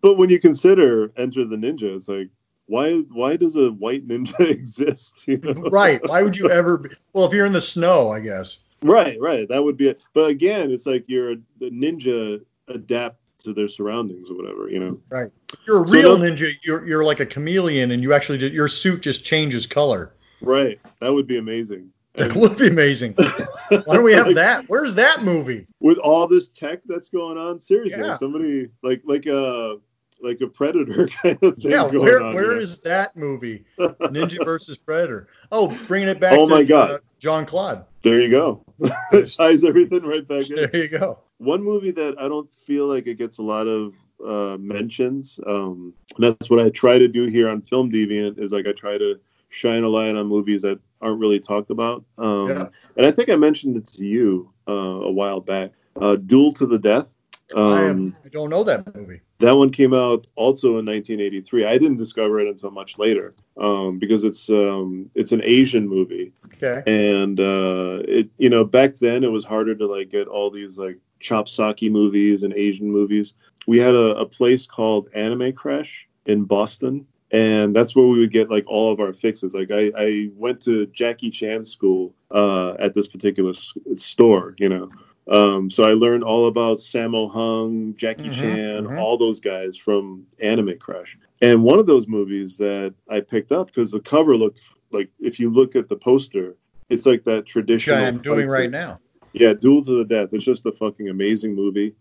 but when you consider Enter the Ninja, it's like why why does a white ninja exist? You know? right. Why would you ever be? Well, if you're in the snow, I guess. Right, right. That would be it. But again, it's like you're the ninja adapt to their surroundings or whatever, you know. Right. You're a real no- ninja. You're, you're like a chameleon and you actually, your suit just changes color. Right. That would be amazing. That would be amazing. Why don't we have Like, that? Where's that movie? with all this tech that's going on? Seriously, Yeah. somebody like like a like a predator kind of thing Yeah, going where on. where here. is that movie? Ninja versus Predator. Oh, bringing it back Oh to my God. uh, Jean-Claude. There you go. Ties everything right back in. There you go. One movie that I don't feel like it gets a lot of uh, mentions. Um, and that's what I try to do here on Film Deviant is like I try to shine a light on movies that aren't really talked about. Um, Yeah. And I think I mentioned it to you uh, a while back. Uh, Duel to the Death. I, Um, am, I don't know that movie. that one came out also in 1983. I didn't discover it until much later um, because it's um, it's an Asian movie Okay. and uh, it you know back then it was harder to like get all these like chop socky movies and asian movies we had a, a place called anime crash in boston and that's where we would get like all of our fixes like i, I went to jackie chan school uh, at this particular s- store you know um, so i learned all about sammo hung jackie Mhm, chan mhm. all those guys from anime Crush. and one of those movies that i picked up because the cover looked like if you look at the poster, it's like that Which traditional. I am doing right now. Yeah, Duel to the Death. It's just a fucking amazing movie.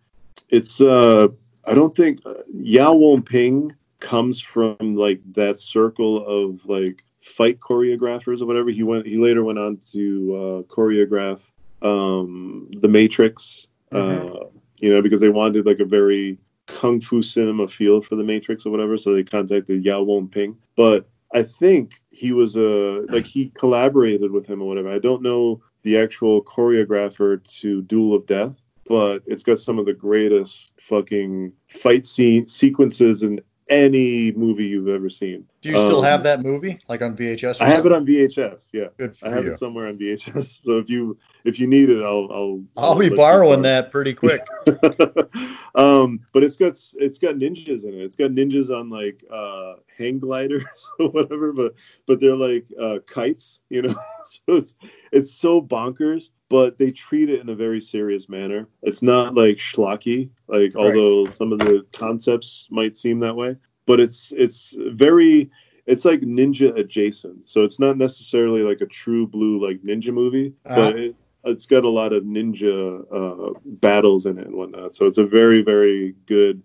It's uh, I don't think uh, Yuen Woo-ping comes from like that circle of like fight choreographers or whatever. He went. He later went on to uh, choreograph um, The Matrix. Uh, you know, because they wanted like a very kung fu cinema feel for The Matrix or whatever. So they contacted Yuen Woo-ping. But I think he was a like he collaborated with him or whatever. I don't know the actual choreographer to Duel of Death, but it's got some of the greatest fucking fight scene sequences in any movie you've ever seen. Do you still Um, have that movie, like on VHS? or I have it on VHS. Yeah, Good for I have you. it somewhere on VHS. So if you if you need it, I'll I'll I'll be let you borrowing that pretty quick. um, but it's got it's got ninjas in it. It's got ninjas on like uh, hang gliders or whatever, but but they're like uh, kites, you know. so it's it's so bonkers, but they treat it in a very serious manner. It's not like schlocky, like although some of the concepts might seem that way, but it's it's very it's like ninja adjacent. So it's not necessarily like a true blue like ninja movie, Uh-huh. but it, it's got a lot of ninja uh, battles in it and whatnot. So it's a very, very good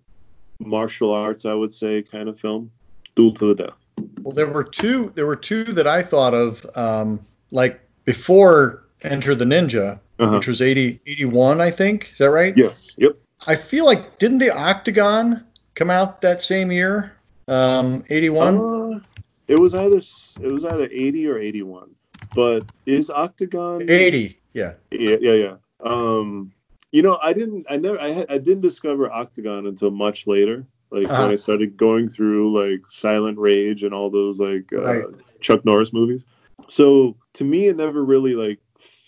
martial arts, I would say, kind of film. Duel to the death. Well, there were two. There were two that I thought of, um, like before Enter the Ninja, Uh-huh. which was 80, 81, I think. Is that right? Yes. Yep. I feel like didn't the Octagon come out that same year? Um, 81. Uh, it was either it was either eighty or eighty one. But is Octagon 80. Yeah. Yeah, yeah, yeah. Um, you know, I didn't, I never, I, had, I didn't discover Octagon until much later. Like Uh-huh. when I started going through like Silent Rage and all those like uh, Right. Chuck Norris movies. So to me, it never really like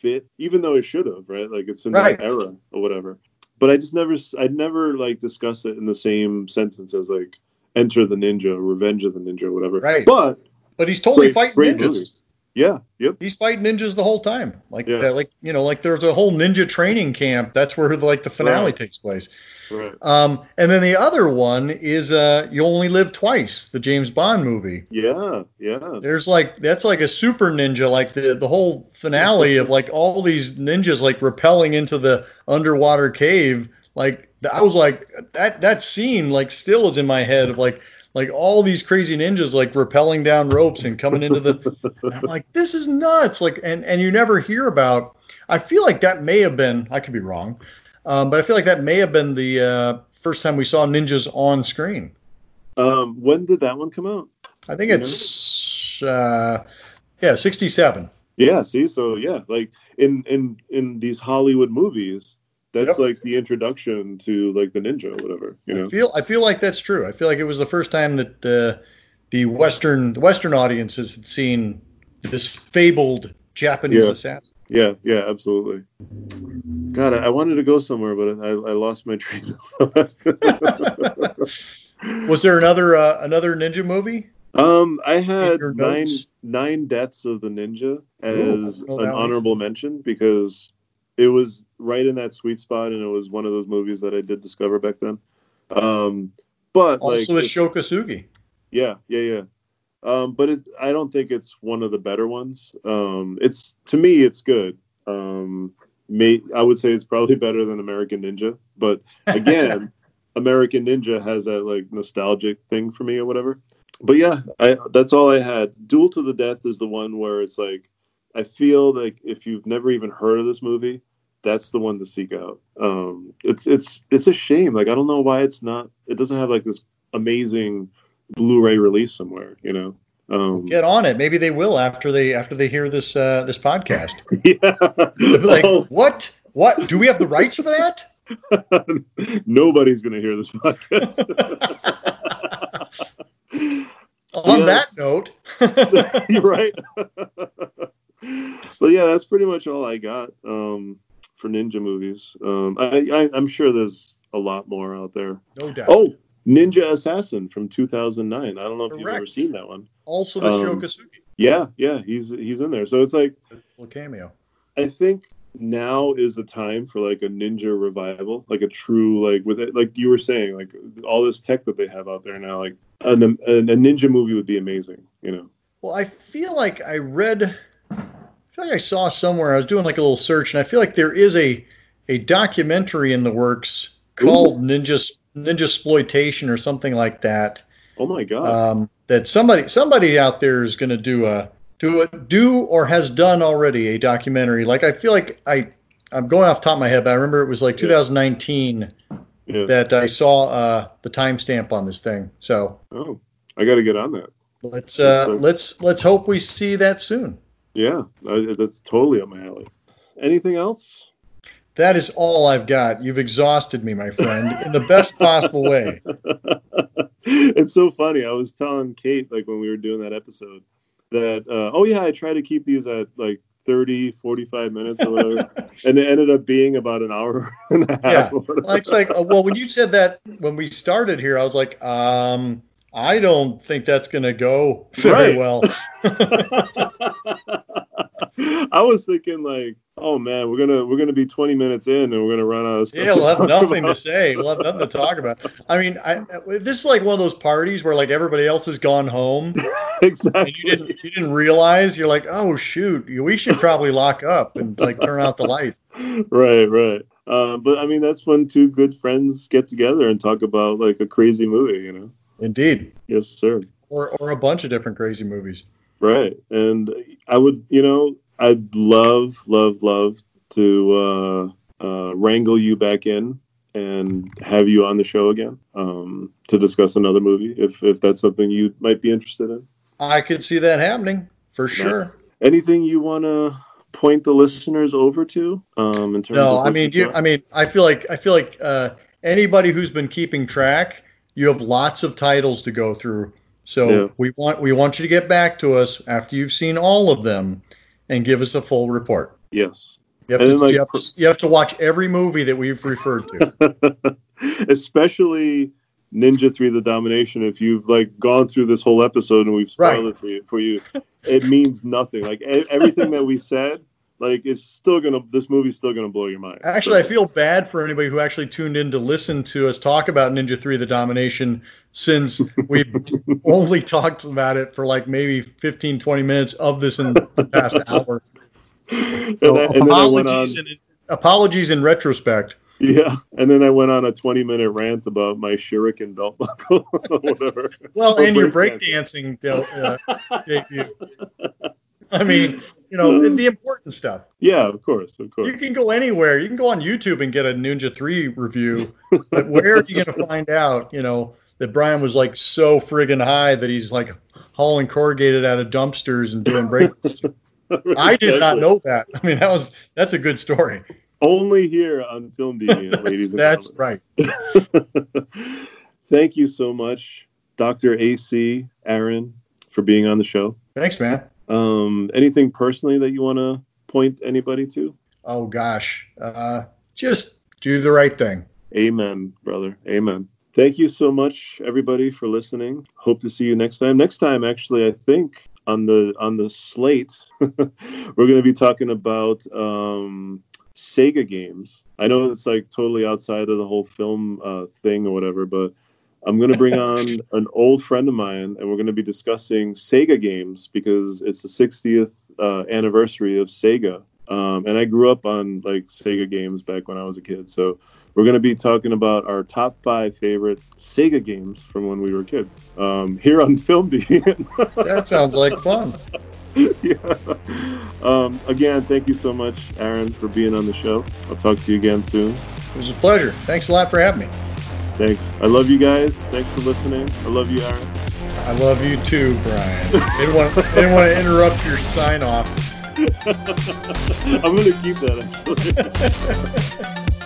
fit, even though it should have, right? Like it's in Right. that era or whatever. But I just never, I'd never like discuss it in the same sentence as like Enter the Ninja, Revenge of the Ninja, whatever. Right. But But he's totally Great- fighting great ninjas. movie. yeah, yep. He's fighting ninjas the whole time. Like Yeah. that, like you know, like there's a whole ninja training camp. That's where like the finale Right. takes place. Right. Um, and then the other one is uh, "You Only Live Twice," the James Bond movie. Yeah, yeah. There's like that's like a super ninja, like the the whole finale of like all these ninjas like rappelling into the underwater cave. Like I was like that that scene like still is in my head of like like all these crazy ninjas like rappelling down ropes and coming into the. I'm like this is nuts. Like and and you never hear about. I feel like that may have been. I could be wrong, um, but I feel like that may have been the uh, first time we saw ninjas on screen. Um, when did that one come out? I think You it's uh, yeah, sixty-seven. Yeah, see, so yeah, like in in in these Hollywood movies, that's Yep. like the introduction to like the ninja or whatever, you know. I feel I feel like that's true. I feel like it was the first time that uh, the western the Western audiences had seen this fabled Japanese Yeah. assassin. Yeah, yeah, absolutely. God, I, wanted to go somewhere, but I, I lost my train. Was there another uh, another ninja movie? um, I had nine nine deaths of the ninja Ooh, as know an honorable mention because it was right in that sweet spot, and it was one of those movies that I did discover back then. Um, but Also it's- Sho Kosugi. Yeah, yeah, yeah. Um, but it, I don't think it's one of the better ones. Um, it's to me, it's good. Um, may, I would say it's probably better than American Ninja, but again, American Ninja has that like nostalgic thing for me or whatever. But yeah, I, that's all I had. Duel to the Death is the one where it's like I feel like if you've never even heard of this movie, that's the one to seek out. Um, it's it's it's a shame. Like I don't know why it's not. It doesn't have like this amazing Blu-ray release somewhere. You know. Um, Get on it. Maybe they will after they after they hear this uh, this podcast. yeah. Like, Oh, what? What? Do we have the rights for that? nobody's gonna hear this podcast. On that note, You're right. but yeah, that's pretty much all I got um, for ninja movies. Um, I, I, I'm sure there's a lot more out there. no doubt. Oh, Ninja Assassin from 2009. I don't know if you've ever seen that one. also the um, Sho Kosugi Yeah, yeah, he's he's in there. So it's like little cameo. I think now is the time for like a ninja revival, like a true like with it, like you were saying, like all this tech that they have out there now. Like a, a, a ninja movie would be amazing. You know. Well, I feel like I read, I feel like I saw somewhere. I was doing like a little search, and I feel like there is a a documentary in the works called Ninja Ninja Exploitation or something like that. Oh my god. Um, that somebody somebody out there is going to do a do a do or has done already a documentary. Like I feel like I I'm going off the top of my head, but I remember it was like 2019 yeah. that I saw uh, the timestamp on this thing. So Oh, I got to get on that. let's uh, let's let's hope we see that soon. Yeah, that's totally up my alley. Anything else? That is all I've got. You've exhausted me, my friend, in the best possible way. it's so funny. I was telling Kate, like when we were doing that episode, that, uh, oh, yeah, I try to keep these at like 30, 45 minutes or whatever. and it ended up being about an hour and a half. Yeah. It's like, uh, well, when you said that when we started here, I was like, um, I don't think that's going to go very Right. well. I was thinking like, oh man, we're gonna we're gonna be 20 minutes in and we're gonna run out of stuff. Yeah, we'll have nothing to say. We'll have nothing to talk about. I mean, I, this is like one of those parties where like everybody else has gone home exactly. and you didn't you didn't realize. You're like, oh shoot, we should probably lock up and like turn out the light. right, right. Uh, but I mean, that's when two good friends get together and talk about like a crazy movie, you know? Indeed, Yes, sir. or or a bunch of different crazy movies. Right. And I would, you know, I'd love, love, love to uh, uh, wrangle you back in and have you on the show again um, to discuss another movie if, if that's something you might be interested in. I could see that happening for sure. Anything you want to point the listeners over to um, in terms No, I mean, you. I mean, I feel like I feel like uh, anybody who's been keeping track, you have lots of titles to go through. So Yeah. we want we want you to get back to us after you've seen all of them, and give us a full report. yes. You have, to, like, you, have to, you have to watch every movie that we've referred to. especially Ninja Three: The Domination. If you've like gone through this whole episode and we've spoiled Right. it for you, for you, it means nothing. Like everything that we said, like it's still gonna. This movie's still gonna blow your mind. Actually, I feel bad for anybody who actually tuned in to listen to us talk about Ninja 3 The Domination since we've only talked about it for like maybe 15, 20 minutes of this in the past hour. and, So I, and then I went on. apologies, in, apologies in retrospect. Yeah, and then I went on a twenty-minute rant about my shuriken belt buckle, or whatever. Well, Or and your breakdancing. breakdancing uh, debut. I mean, you know, the important stuff. Yeah, of course, of course. You can go anywhere. You can go on YouTube and get a Ninja 3 review. But where are you going to find out, you know, that Brian was like so friggin' high that he's like hauling corrugated out of dumpsters and doing break? I did not know that. I mean, that was that's a good story. Only here on Film Deviant, ladies and That's right. Thank you so much, Dr. AC Aaron, for being on the show. Thanks, man. Um, anything personally that you want to point anybody to? Oh gosh, uh, just do the right thing. Amen, brother. Amen. Thank you so much, everybody, for listening. Hope to see you next time. Next time, actually, I think on the on the slate, we're going to be talking about um, Sega games. I know it's like totally outside of the whole film uh, thing or whatever, but I'm going to bring on an old friend of mine, and we're going to be discussing Sega games because it's the 60th uh, anniversary of Sega. Um, and I grew up on like Sega games back when I was a kid. So we're going to be talking about our top five favorite Sega games from when we were a kid um, here on Film. That sounds like fun. yeah. Um, again, thank you so much, Aaron, for being on the show. I'll talk to you again soon. It was a pleasure. Thanks a lot for having me. Thanks. I love you guys. Thanks for listening. I love you, Aaron. I love you too, Brian. didn't want didn't want to interrupt your sign off. I'm going to keep that actually.